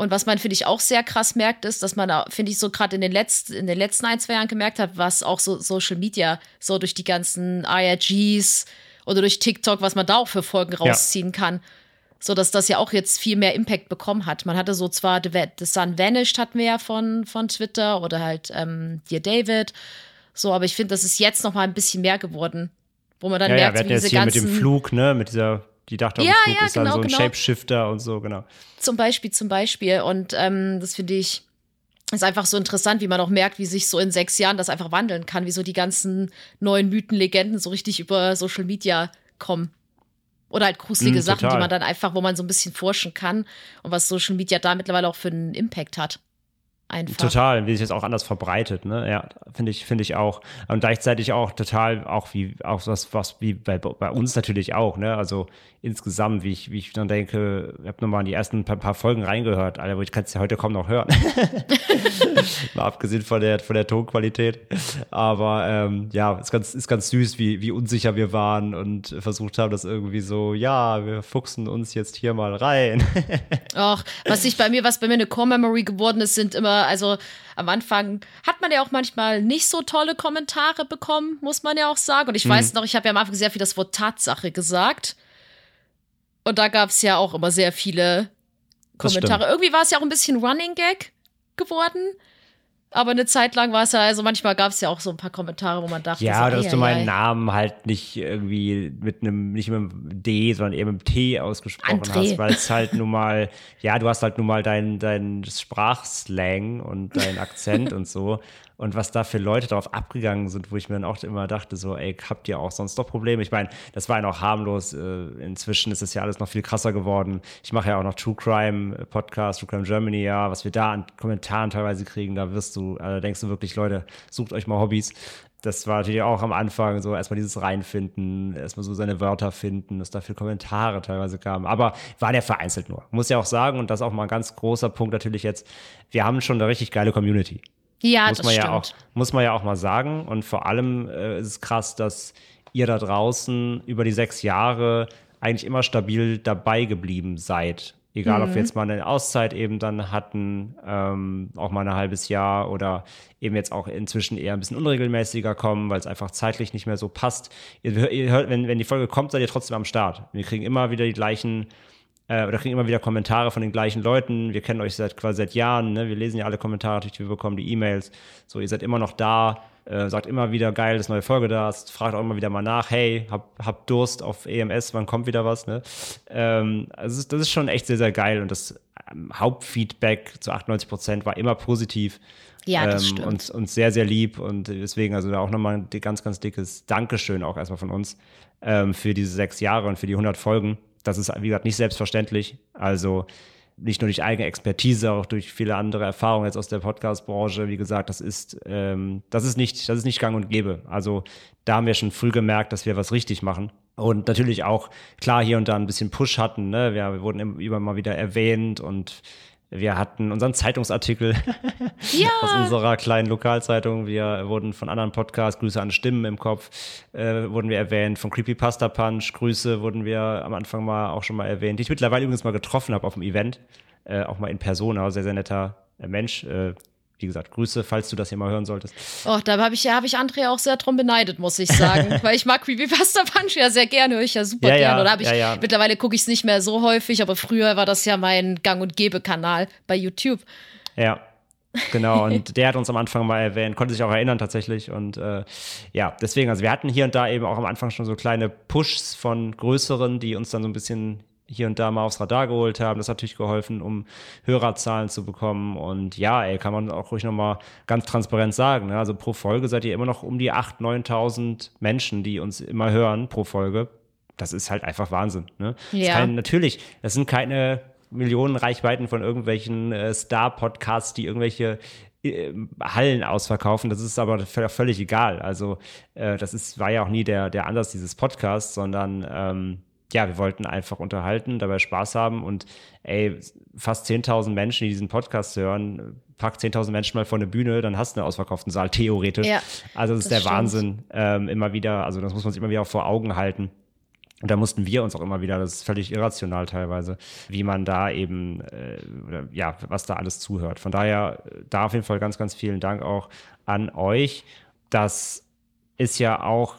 [SPEAKER 2] Und was man, finde ich, auch sehr krass merkt, ist, dass man, da, finde ich, so gerade in, den letzten, in den letzten ein, zwei Jahren gemerkt hat, was auch so Social Media so durch die ganzen IRGs oder durch TikTok, was man da auch für Folgen rausziehen kann. So dass das ja auch jetzt viel mehr Impact bekommen hat. Man hatte so zwar The, The Sun Vanished hatten wir ja von, von Twitter oder halt ähm, Dear David. So, aber ich finde, das ist jetzt noch mal ein bisschen mehr geworden. Wo man dann
[SPEAKER 1] Ja, ja,
[SPEAKER 2] merkt,
[SPEAKER 1] wir
[SPEAKER 2] so
[SPEAKER 1] hatten jetzt hier mit dem Flug, ne, mit dieser, die dachte
[SPEAKER 2] Ja, ja,
[SPEAKER 1] ist dann
[SPEAKER 2] genau,
[SPEAKER 1] so ein
[SPEAKER 2] genau.
[SPEAKER 1] Shapeshifter und so, genau.
[SPEAKER 2] Zum Beispiel, zum Beispiel. Und ähm, das finde ich ist einfach so interessant, wie man auch merkt, wie sich so in sechs Jahren das einfach wandeln kann, wie so die ganzen neuen Mythen, Legenden so richtig über Social Media kommen. Oder halt gruselige
[SPEAKER 1] Mm,
[SPEAKER 2] Sachen, die man dann einfach, wo man so ein bisschen forschen kann und was Social Media da mittlerweile auch für einen Impact hat. Einfach.
[SPEAKER 1] Total, wie sich das auch anders verbreitet, ne? Ja, finde ich, finde ich auch. Und gleichzeitig auch total, auch wie, auch was, was wie bei, bei uns natürlich auch, ne? Also insgesamt, wie ich, wie ich dann denke, ich habe nochmal in die ersten paar, paar Folgen reingehört, Alter, wo ich kann es ja heute kaum noch hören. Mal abgesehen von der, von der Tonqualität. Aber ähm, ja, ist ganz, ist ganz süß, wie, wie unsicher wir waren und versucht haben, das irgendwie so, ja, wir fuchsen uns jetzt hier mal rein.
[SPEAKER 2] Och, was ich bei mir, was bei mir eine Core-Memory geworden ist, sind immer, also am Anfang hat man ja auch manchmal nicht so tolle Kommentare bekommen, muss man ja auch sagen. Und ich
[SPEAKER 1] Mhm.
[SPEAKER 2] weiß noch, ich habe ja am Anfang sehr viel das Wort Tatsache gesagt. Und da gab es ja auch immer sehr viele Kommentare. Irgendwie war es ja auch ein bisschen Running Gag geworden. Aber eine Zeit lang war es ja, also manchmal gab es ja auch so ein paar Kommentare, wo man dachte,
[SPEAKER 1] Ja,
[SPEAKER 2] so,
[SPEAKER 1] dass
[SPEAKER 2] ei,
[SPEAKER 1] du
[SPEAKER 2] ei,
[SPEAKER 1] meinen
[SPEAKER 2] ei.
[SPEAKER 1] Namen halt nicht irgendwie mit einem, nicht mit einem D, sondern eher mit einem T ausgesprochen
[SPEAKER 2] André.
[SPEAKER 1] hast, weil es halt nun mal, ja, du hast halt nun mal deinen dein Sprachslang und deinen Akzent und so. Und was da für Leute darauf abgegangen sind, wo ich mir dann auch immer dachte, so, ey, habt ihr auch sonst doch Probleme? Ich meine, das war ja noch harmlos. Äh, Inzwischen ist es ja alles noch viel krasser geworden. Ich mache ja auch noch True Crime Podcast, True Crime Germany, ja, was wir da an Kommentaren teilweise kriegen, da wirst du, also da denkst du wirklich, Leute, sucht euch mal Hobbys. Das war natürlich auch am Anfang so erstmal dieses Reinfinden, erstmal so seine Wörter finden, dass da viele Kommentare teilweise kamen. Aber waren ja vereinzelt nur. Muss ja auch sagen, und das ist auch mal ein ganz großer Punkt natürlich jetzt, wir haben schon eine richtig geile Community
[SPEAKER 2] Ja,
[SPEAKER 1] muss
[SPEAKER 2] das
[SPEAKER 1] man
[SPEAKER 2] stimmt.
[SPEAKER 1] ja auch muss man ja auch mal sagen und vor allem äh, ist es krass, dass ihr da draußen über die sechs Jahre eigentlich immer stabil dabei geblieben seid. Egal,
[SPEAKER 2] Mhm.
[SPEAKER 1] ob wir jetzt mal eine Auszeit eben dann hatten, ähm, auch mal ein halbes Jahr oder eben jetzt auch inzwischen eher ein bisschen unregelmäßiger kommen, weil es einfach zeitlich nicht mehr so passt. Ihr, ihr hört, wenn, wenn die Folge kommt, seid ihr trotzdem am Start. Wir kriegen immer wieder die gleichen äh, oder kriegen immer wieder Kommentare von den gleichen Leuten. Wir kennen euch seit quasi seit Jahren, ne? Wir lesen ja alle Kommentare, die wir bekommen, die E-Mails. So, ihr seid immer noch da, äh, sagt immer wieder geil, dass neue Folge da ist, fragt auch immer wieder mal nach, hey, hab, hab Durst auf EMS, wann kommt wieder was, ne? Ähm, also das ist- schon echt sehr, sehr geil und das Hauptfeedback zu 98 Prozent war immer positiv.
[SPEAKER 2] Ja, das
[SPEAKER 1] ähm,
[SPEAKER 2] stimmt.
[SPEAKER 1] Uns, uns sehr, sehr lieb und deswegen also da auch nochmal ein ganz, ganz dickes Dankeschön auch erstmal von uns ähm, für diese sechs Jahre und für die 100 Folgen. Das ist, wie gesagt, nicht selbstverständlich. Also nicht nur durch eigene Expertise, auch durch viele andere Erfahrungen jetzt aus der Podcast-Branche. Wie gesagt, das ist, ähm, das ist nicht, das ist nicht gang und gäbe. Also da haben wir schon früh gemerkt, dass wir was richtig machen. Und natürlich auch, klar, hier und da ein bisschen Push hatten. Ne? Wir, wir wurden immer mal wieder erwähnt und wir hatten unseren Zeitungsartikel
[SPEAKER 2] Ja.
[SPEAKER 1] aus unserer kleinen Lokalzeitung. Wir wurden von anderen Podcasts, Grüße an Stimmen im Kopf, äh, wurden wir erwähnt. Von Creepypasta Punch, Grüße wurden wir am Anfang mal auch schon mal erwähnt, die ich mittlerweile übrigens mal getroffen habe auf dem Event. Äh, auch mal in Persona, sehr, sehr netter äh, Mensch. Äh, wie gesagt, Grüße, falls du das hier mal hören solltest.
[SPEAKER 2] Oh, da habe ich, hab ich André auch sehr drum beneidet, muss ich sagen. Weil ich mag Creepypasta Punch ja sehr gerne, höre ich ja super
[SPEAKER 1] Ja, ja,
[SPEAKER 2] gerne. Oder hab ich,
[SPEAKER 1] ja, ja.
[SPEAKER 2] Mittlerweile gucke ich es nicht mehr so häufig, aber früher war das ja mein Gang- und Gebe-Kanal bei YouTube.
[SPEAKER 1] Ja, genau. Und der hat uns am Anfang mal erwähnt, konnte sich auch erinnern tatsächlich. Und äh, ja, deswegen, also wir hatten hier und da eben auch am Anfang schon so kleine Pushs von größeren, die uns dann so ein bisschen hier und da mal aufs Radar geholt haben. Das hat natürlich geholfen, um Hörerzahlen zu bekommen. Und ja, ey, kann man auch ruhig nochmal ganz transparent sagen. Ne? Also pro Folge seid ihr immer noch um die 8.000, 9.000 Menschen, die uns immer hören pro Folge. Das ist halt einfach Wahnsinn. Ne? Das
[SPEAKER 2] Ja.
[SPEAKER 1] kann, natürlich, das sind keine Millionen Reichweiten von irgendwelchen äh, Star-Podcasts, die irgendwelche äh, Hallen ausverkaufen. Das ist aber völlig egal. Also äh, das ist, war ja auch nie der, der Ansatz dieses Podcasts, sondern ähm, ja, wir wollten einfach unterhalten, dabei Spaß haben und ey, fast 10.000 Menschen, die diesen Podcast hören, pack 10.000 Menschen mal vor eine Bühne, dann hast du einen ausverkauften Saal, theoretisch.
[SPEAKER 2] Ja,
[SPEAKER 1] also das ist
[SPEAKER 2] das
[SPEAKER 1] der
[SPEAKER 2] stimmt.
[SPEAKER 1] Wahnsinn, ähm, immer wieder, also das muss man sich immer wieder auch vor Augen halten. Und da mussten wir uns auch immer wieder, das ist völlig irrational teilweise, wie man da eben, äh, oder, ja, was da alles zuhört. Von daher, äh, da auf jeden Fall ganz, ganz vielen Dank auch an euch. Das ist ja auch,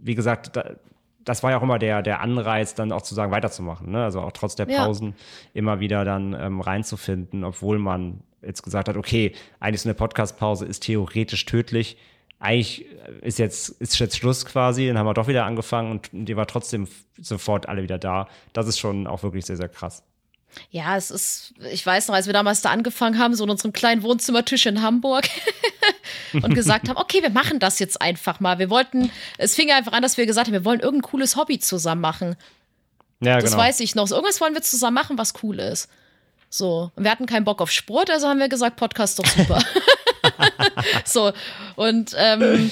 [SPEAKER 1] wie gesagt, da, das war ja auch immer der, der Anreiz, dann auch zu sagen, weiterzumachen. Ne? Also auch trotz der
[SPEAKER 2] Ja.
[SPEAKER 1] Pausen immer wieder dann ähm, reinzufinden, obwohl man jetzt gesagt hat, okay, eigentlich so eine Podcast-Pause ist theoretisch tödlich. Eigentlich ist jetzt, ist jetzt Schluss quasi, dann haben wir doch wieder angefangen und die war trotzdem sofort alle wieder da. Das ist schon auch wirklich sehr, sehr krass.
[SPEAKER 2] Ja, es ist, ich weiß noch, als wir damals da angefangen haben, so in unserem kleinen Wohnzimmertisch in Hamburg und gesagt haben, okay, wir machen das jetzt einfach mal. Wir wollten, es fing einfach an, dass wir gesagt haben, wir wollen irgendein cooles Hobby zusammen machen.
[SPEAKER 1] Ja,
[SPEAKER 2] Das
[SPEAKER 1] genau.
[SPEAKER 2] weiß ich noch. So, irgendwas wollen wir zusammen machen, was cool ist. So, und wir hatten keinen Bock auf Sport, also haben wir gesagt, Podcast doch super. so, und ähm,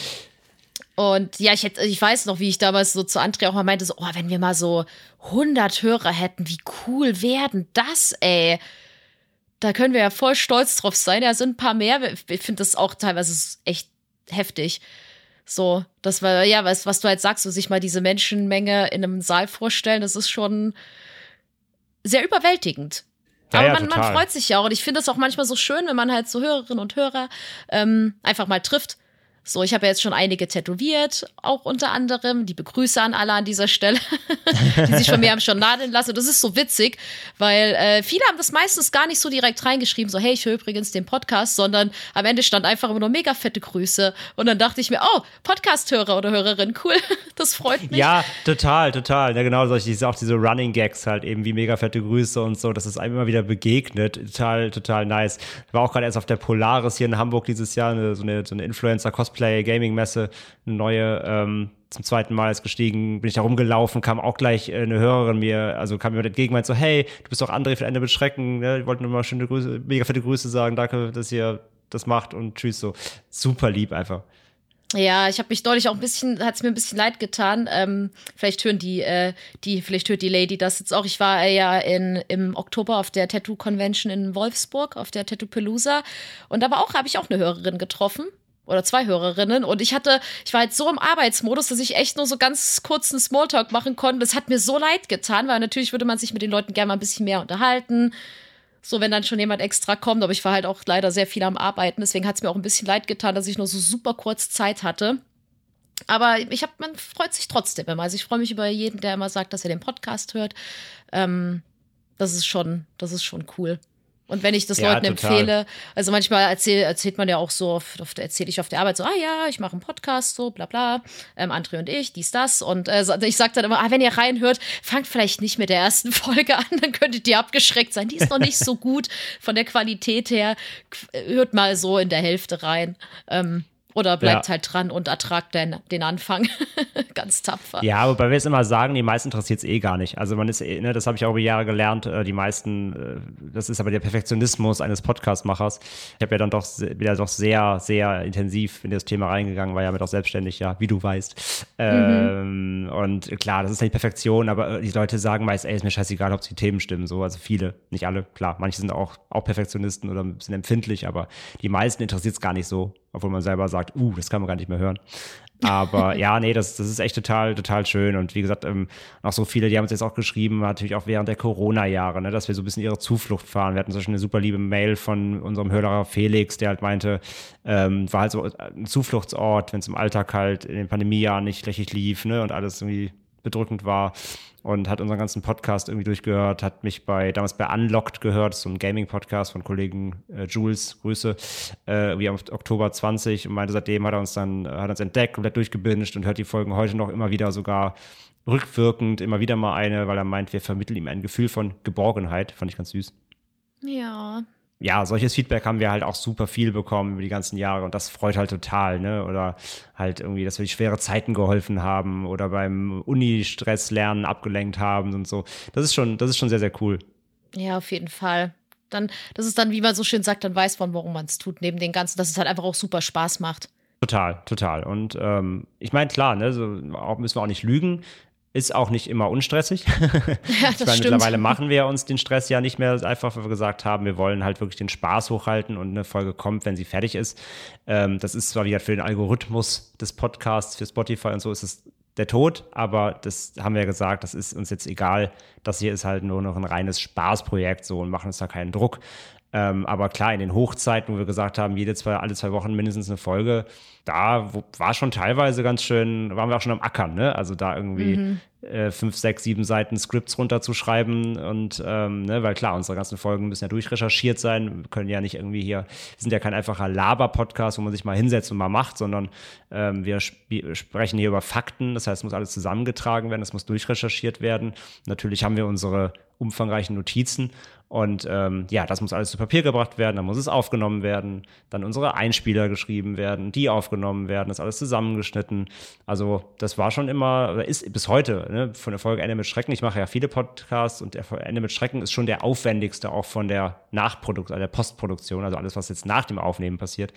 [SPEAKER 2] und ja, ich, hätte, ich weiß noch, wie ich damals so zu André auch mal meinte, so, oh, wenn wir mal so 100 Hörer hätten, wie cool werden das, ey. Da können wir ja voll stolz drauf sein. Ja, sind ein paar mehr. Ich finde das auch teilweise echt heftig. So, das war, ja, was, was du halt sagst, so sich mal diese Menschenmenge in einem Saal vorstellen, das ist schon sehr überwältigend.
[SPEAKER 1] Ja,
[SPEAKER 2] Aber
[SPEAKER 1] ja,
[SPEAKER 2] man, man
[SPEAKER 1] total.
[SPEAKER 2] freut sich ja auch. Und ich finde es auch manchmal so schön, wenn man halt so Hörerinnen und Hörer ähm, einfach mal trifft. So, ich habe ja jetzt schon einige tätowiert, auch unter anderem. Die Begrüße an alle an dieser Stelle, die sich von mir haben schon nadeln lassen. Das ist so witzig, weil äh, viele haben das meistens gar nicht so direkt reingeschrieben, so, hey, ich höre übrigens den Podcast, sondern am Ende stand einfach immer nur mega fette Grüße. Und dann dachte ich mir, oh, Podcast-Hörer oder Hörerin, cool, das freut mich.
[SPEAKER 1] Ja, total, total. Ja, genau, solche, auch diese Running Gags halt eben wie mega fette Grüße und so, dass es einem immer wieder begegnet. Total, total nice. Ich war auch gerade erst auf der Polaris hier in Hamburg dieses Jahr, eine, so eine, so eine Influencer-Cosplay-Gaming-Messe, eine neue, ähm, zum zweiten Mal ist gestiegen, bin ich da rumgelaufen, kam auch gleich äh, eine Hörerin mir, also kam mir entgegen, meint so, hey, du bist doch André für Ende mit Schrecken, ne? ich wollte nur mal schöne Grüße, mega fette Grüße sagen, danke, dass ihr das macht und tschüss, so. Super lieb einfach.
[SPEAKER 2] Ja, ich habe mich deutlich auch ein bisschen, hat es mir ein bisschen leid getan. Ähm, vielleicht hören die, äh, die, vielleicht hört die Lady das jetzt auch. Ich war äh, ja in, im Oktober auf der Tattoo Convention in Wolfsburg, auf der Tattoo Pelusa. Und da habe ich auch eine Hörerin getroffen. Oder zwei Hörerinnen. Und ich hatte, ich war jetzt so im Arbeitsmodus, dass ich echt nur so ganz kurzen Smalltalk machen konnte. Das hat mir so leid getan, weil natürlich würde man sich mit den Leuten gerne mal ein bisschen mehr unterhalten. So, wenn dann schon jemand extra kommt, aber ich war halt auch leider sehr viel am Arbeiten, deswegen hat es mir auch ein bisschen leid getan, dass ich nur so super kurz Zeit hatte. Aber ich hab, man freut sich trotzdem immer. Also ich freue mich über jeden, der immer sagt, dass er den Podcast hört. Ähm, das ist schon, das ist schon cool. Und wenn ich das
[SPEAKER 1] Ja,
[SPEAKER 2] Leuten
[SPEAKER 1] total.
[SPEAKER 2] empfehle, also manchmal erzähl, erzählt man ja auch so, auf, auf, erzähle ich auf der Arbeit so, ah ja, ich mache einen Podcast, so bla bla, ähm, André und ich, dies, das. Und äh, ich sage dann immer, ah, wenn ihr reinhört, fangt vielleicht nicht mit der ersten Folge an, dann könntet ihr abgeschreckt sein. Die ist noch nicht so gut von der Qualität her. Hört mal so in der Hälfte rein. Ähm, oder bleibt
[SPEAKER 1] Ja.
[SPEAKER 2] halt dran und ertragt den, den Anfang. Ganz tapfer.
[SPEAKER 1] Ja, wobei wir es immer sagen, die meisten interessiert es eh gar nicht. Also man ist, eh, ne, das habe ich auch über Jahre gelernt, äh, die meisten, äh, das ist aber der Perfektionismus eines Podcast-Machers. Ich habe ja dann doch wieder doch sehr, sehr intensiv in das Thema reingegangen, war ja mit auch selbstständig, ja, wie du weißt. Ähm, und klar, das ist nicht Perfektion, aber äh, die Leute sagen meist, ey, ist mir scheißegal, ob die Themen stimmen. So, also viele, nicht alle, klar, manche sind auch, auch Perfektionisten oder sind empfindlich, aber die meisten interessiert es gar nicht so, obwohl man selber sagt, uh, das kann man gar nicht mehr hören. Aber ja, nee, das, das ist echt total, total schön. Und wie gesagt, ähm, auch so viele, die haben uns jetzt auch geschrieben, natürlich auch während der Corona-Jahre, ne, dass wir so ein bisschen ihre Zuflucht fahren. Wir hatten zum Beispiel eine super liebe Mail von unserem Hörer Felix, der halt meinte, ähm, war halt so ein Zufluchtsort, wenn es im Alltag halt in den Pandemiejahren nicht richtig lief, ne, und alles irgendwie bedrückend war und hat unseren ganzen Podcast irgendwie durchgehört, hat mich bei damals bei Unlocked gehört, so ein Gaming-Podcast von Kollegen äh, Jules, Grüße, äh, wie am Oktober 20 und meinte, seitdem hat er uns dann, hat uns entdeckt, komplett durchgebinged und hört die Folgen heute noch immer wieder sogar rückwirkend, immer wieder mal eine, weil er meint, wir vermitteln ihm ein Gefühl von Geborgenheit, fand ich ganz süß
[SPEAKER 2] Ja.
[SPEAKER 1] Ja, solches Feedback haben wir halt auch super viel bekommen über die ganzen Jahre und das freut halt total, ne? Oder halt irgendwie, dass wir die schwere Zeiten geholfen haben oder beim Uni-Stress lernen abgelenkt haben und so. Das ist schon, das ist schon sehr, sehr cool.
[SPEAKER 2] Ja, auf jeden Fall. Dann, das ist dann, wie man so schön sagt, dann weiß man, warum man es tut, neben den ganzen, dass es halt einfach auch super Spaß macht.
[SPEAKER 1] Total, total. Und ähm, ich meine, klar, ne, so auch müssen wir auch nicht lügen. Ist auch nicht immer unstressig.
[SPEAKER 2] Ja,
[SPEAKER 1] ich meine,
[SPEAKER 2] das
[SPEAKER 1] mittlerweile machen wir uns den Stress ja nicht mehr einfach, weil wir gesagt haben, wir wollen halt wirklich den Spaß hochhalten und eine Folge kommt, wenn sie fertig ist. Ähm, das ist zwar wieder für den Algorithmus des Podcasts, für Spotify und so ist es der Tod, aber das haben wir ja gesagt, das ist uns jetzt egal. Das hier ist halt nur noch ein reines Spaßprojekt so und machen uns da keinen Druck. Ähm, aber klar, in den Hochzeiten, wo wir gesagt haben, jede zwei, alle zwei Wochen mindestens eine Folge, da wo, war schon teilweise ganz schön, waren wir auch schon am Ackern, ne? Also da irgendwie äh, fünf, sechs, sieben Seiten Scripts runterzuschreiben und ähm, ne, weil klar, unsere ganzen Folgen müssen ja durchrecherchiert sein, wir können ja nicht irgendwie hier, sind ja kein einfacher Laber-Podcast, wo man sich mal hinsetzt und mal macht, sondern ähm, wir sp sprechen hier über Fakten, das heißt, es muss alles zusammengetragen werden, es muss durchrecherchiert werden. Natürlich haben wir unsere umfangreichen Notizen und ähm, ja, das muss alles zu Papier gebracht werden, dann muss es aufgenommen werden, dann unsere Einspieler geschrieben werden, die aufgenommen werden, das alles zusammengeschnitten. Also das war schon immer, oder ist bis heute, ne, von der Folge Ende mit Schrecken. Ich mache ja viele Podcasts und Ende mit Schrecken ist schon der aufwendigste auch von der Nachproduktion, der Postproduktion, also alles, was jetzt nach dem Aufnehmen passiert.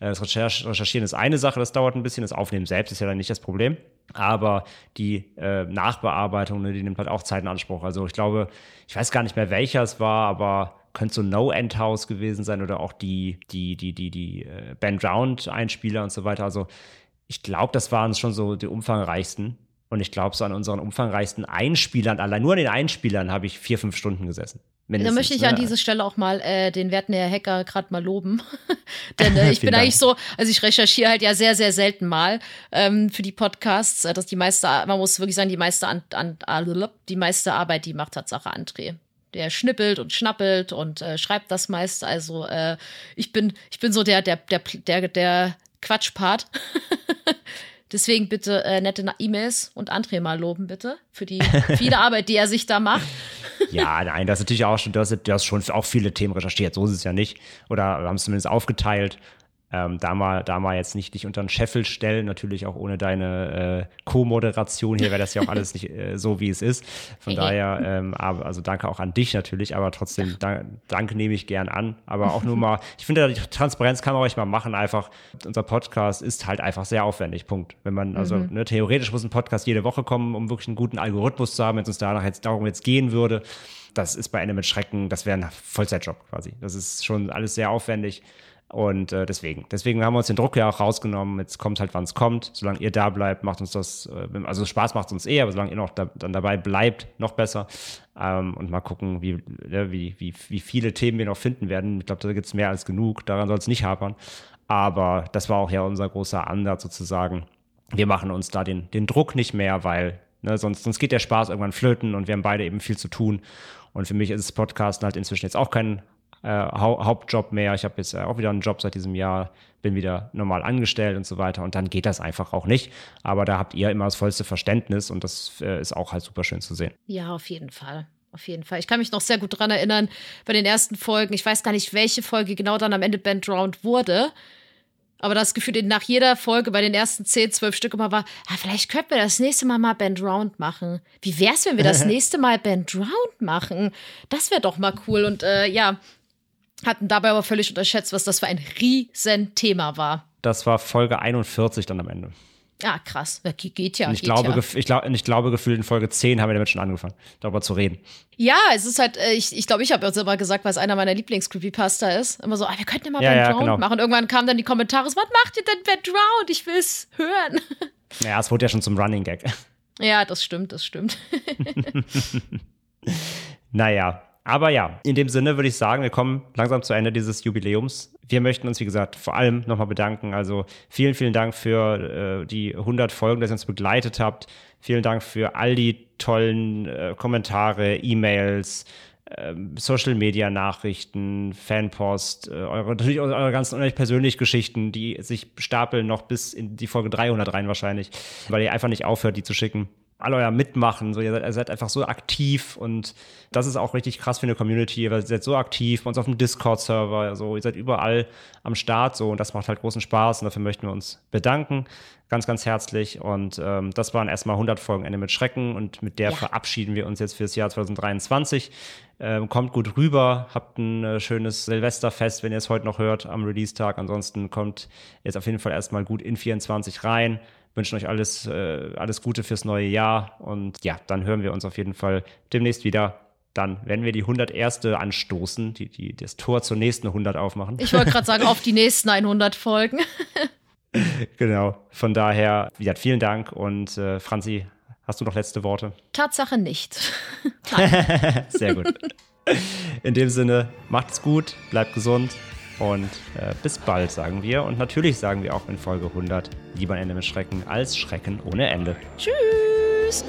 [SPEAKER 1] Äh, Das Recherch Recherchieren ist eine Sache, das dauert ein bisschen, das Aufnehmen selbst ist ja dann nicht das Problem. Aber die äh, Nachbearbeitung, ne, die nimmt halt auch Zeit in Anspruch. Also ich glaube, ich weiß gar nicht mehr, welcher es war, aber könnte so No End House gewesen sein oder auch die, die, die, die, die äh, Band Round Einspieler und so weiter. Also ich glaube, das waren schon so die umfangreichsten. Und ich glaube, so an unseren umfangreichsten Einspielern, allein nur an den Einspielern habe ich vier, fünf Stunden gesessen.
[SPEAKER 2] Da
[SPEAKER 1] Mindestens,
[SPEAKER 2] möchte ich
[SPEAKER 1] ne?
[SPEAKER 2] an dieser Stelle auch mal äh, den werten Herr Hacker gerade mal loben. Denn äh, ich bin
[SPEAKER 1] Dank.
[SPEAKER 2] eigentlich so, also ich recherchiere halt ja sehr, sehr selten mal ähm, für die Podcasts. Äh, dass die meiste, man muss wirklich sagen, die meiste, an, an, die meiste Arbeit, die macht Tatsache André. Der schnippelt und schnappelt und äh, schreibt das meist. Also äh, ich bin, ich bin so der, der, der, der, der Quatschpart. Deswegen bitte äh, nette E-Mails und André mal loben, bitte, für die viele Arbeit, die er sich da macht.
[SPEAKER 1] Ja, nein, das ist natürlich auch schon, du hast schon auch viele Themen recherchiert, so ist es ja nicht. Oder haben es zumindest aufgeteilt. Ähm, da, mal, da mal jetzt nicht dich unter den Scheffel stellen, natürlich auch ohne deine äh, Co-Moderation. Hier wäre das ja auch alles nicht äh, so, wie es ist. Von daher, ähm, aber, also danke auch an dich natürlich, aber trotzdem, da, danke nehme ich gern an. Aber auch nur mal, ich finde, die Transparenz kann man ruhig mal machen. Einfach, unser Podcast ist halt einfach sehr aufwendig. Punkt. Wenn man, also ne, theoretisch muss ein Podcast jede Woche kommen, um wirklich einen guten Algorithmus zu haben, wenn es uns danach jetzt darum jetzt gehen würde. Das ist bei Ende mit Schrecken, das wäre ein Vollzeitjob quasi. Das ist schon alles sehr aufwendig. Und äh, deswegen, deswegen haben wir uns den Druck ja auch rausgenommen. Jetzt kommt halt, wann es kommt. Solange ihr da bleibt, macht uns das, äh, also Spaß macht uns eh, aber solange ihr noch da, dann dabei bleibt, noch besser. Ähm, und mal gucken, wie, ne, wie, wie, wie viele Themen wir noch finden werden. Ich glaube, da gibt es mehr als genug. Daran soll es nicht hapern. Aber das war auch ja unser großer Ansatz sozusagen. Wir machen uns da den, den Druck nicht mehr, weil ne, sonst, sonst geht der Spaß irgendwann flöten und wir haben beide eben viel zu tun. Und für mich ist Podcasten halt inzwischen jetzt auch kein äh, Hau Hauptjob mehr. Ich habe jetzt äh, auch wieder einen Job seit diesem Jahr, bin wieder normal angestellt und so weiter. Und dann geht das einfach auch nicht. Aber da habt ihr immer das vollste Verständnis und das äh, ist auch halt super schön zu sehen.
[SPEAKER 2] Ja, auf jeden Fall. Auf jeden Fall. Ich kann mich noch sehr gut dran erinnern, bei den ersten Folgen, ich weiß gar nicht, welche Folge genau dann am Ende Band Round wurde. Aber das Gefühl nach jeder Folge bei den ersten 10, 12 Stück immer war, ah, vielleicht könnten wir das nächste Mal mal Band Round machen. Wie wär's, wenn wir das nächste Mal Band Round machen? Das wäre doch mal cool. Und äh, ja, hatten dabei aber völlig unterschätzt, was das für ein Riesenthema war.
[SPEAKER 1] Das war Folge 41 dann am Ende.
[SPEAKER 2] Ah, krass. Geht ja.
[SPEAKER 1] Und ich,
[SPEAKER 2] geht
[SPEAKER 1] glaube,
[SPEAKER 2] ja.
[SPEAKER 1] ich, glaub, ich glaube, gefühlt in Folge 10 haben wir damit schon angefangen, darüber zu reden.
[SPEAKER 2] Ja, es ist halt, äh, ich glaube, ich, glaub, ich habe jetzt immer gesagt, weil es einer meiner Lieblings-Creepypasta ist. Immer so, ah, wir könnten ja mal
[SPEAKER 1] Ja,
[SPEAKER 2] Band
[SPEAKER 1] ja,
[SPEAKER 2] Round
[SPEAKER 1] genau.
[SPEAKER 2] machen. Irgendwann kamen dann die Kommentare, so, was macht ihr denn Band Round? Ich will's hören.
[SPEAKER 1] Ja, es wurde ja schon zum Running Gag.
[SPEAKER 2] ja, das stimmt, das stimmt.
[SPEAKER 1] Naja, aber ja, in dem Sinne würde ich sagen, wir kommen langsam zu Ende dieses Jubiläums. Wir möchten uns, wie gesagt, vor allem nochmal bedanken. Also vielen, vielen Dank für äh, die 100 Folgen, dass ihr uns begleitet habt. Vielen Dank für all die tollen äh, Kommentare, E-Mails, ähm, Social Media Nachrichten, Fanpost, äh, eure, natürlich eure, ganzen persönlichen Geschichten, die sich stapeln noch bis in die Folge 300 rein wahrscheinlich, weil ihr einfach nicht aufhört, die zu schicken all euer Mitmachen, so ihr seid, ihr seid einfach so aktiv und das ist auch richtig krass für eine Community. Ihr seid so aktiv bei uns auf dem Discord-Server, so ihr seid überall am Start so und das macht halt großen Spaß und dafür möchten wir uns bedanken, ganz, ganz herzlich und ähm, das waren erstmal 100 Folgen Ende mit Schrecken und mit der
[SPEAKER 2] Ja.
[SPEAKER 1] verabschieden wir uns jetzt fürs Jahr 2023. Ähm, kommt gut rüber, habt ein äh, schönes Silvesterfest, wenn ihr es heute noch hört am Release-Tag. Ansonsten kommt jetzt auf jeden Fall erstmal gut in 24 rein wünschen euch alles, äh, alles Gute fürs neue Jahr. Und ja, dann hören wir uns auf jeden Fall demnächst wieder. Dann werden wir die 101. anstoßen, die, die das Tor zur nächsten 100 aufmachen.
[SPEAKER 2] Ich wollte gerade sagen, auf die nächsten 100 Folgen.
[SPEAKER 1] genau. Von daher, ja, vielen Dank. Und äh, Franzi, hast du noch letzte Worte?
[SPEAKER 2] Tatsache nicht.
[SPEAKER 1] Sehr gut. In dem Sinne, macht's gut, bleibt gesund und äh, bis bald, sagen wir. Und natürlich sagen wir auch in Folge 100 lieber ein Ende mit Schrecken als Schrecken ohne Ende.
[SPEAKER 2] Tschüss.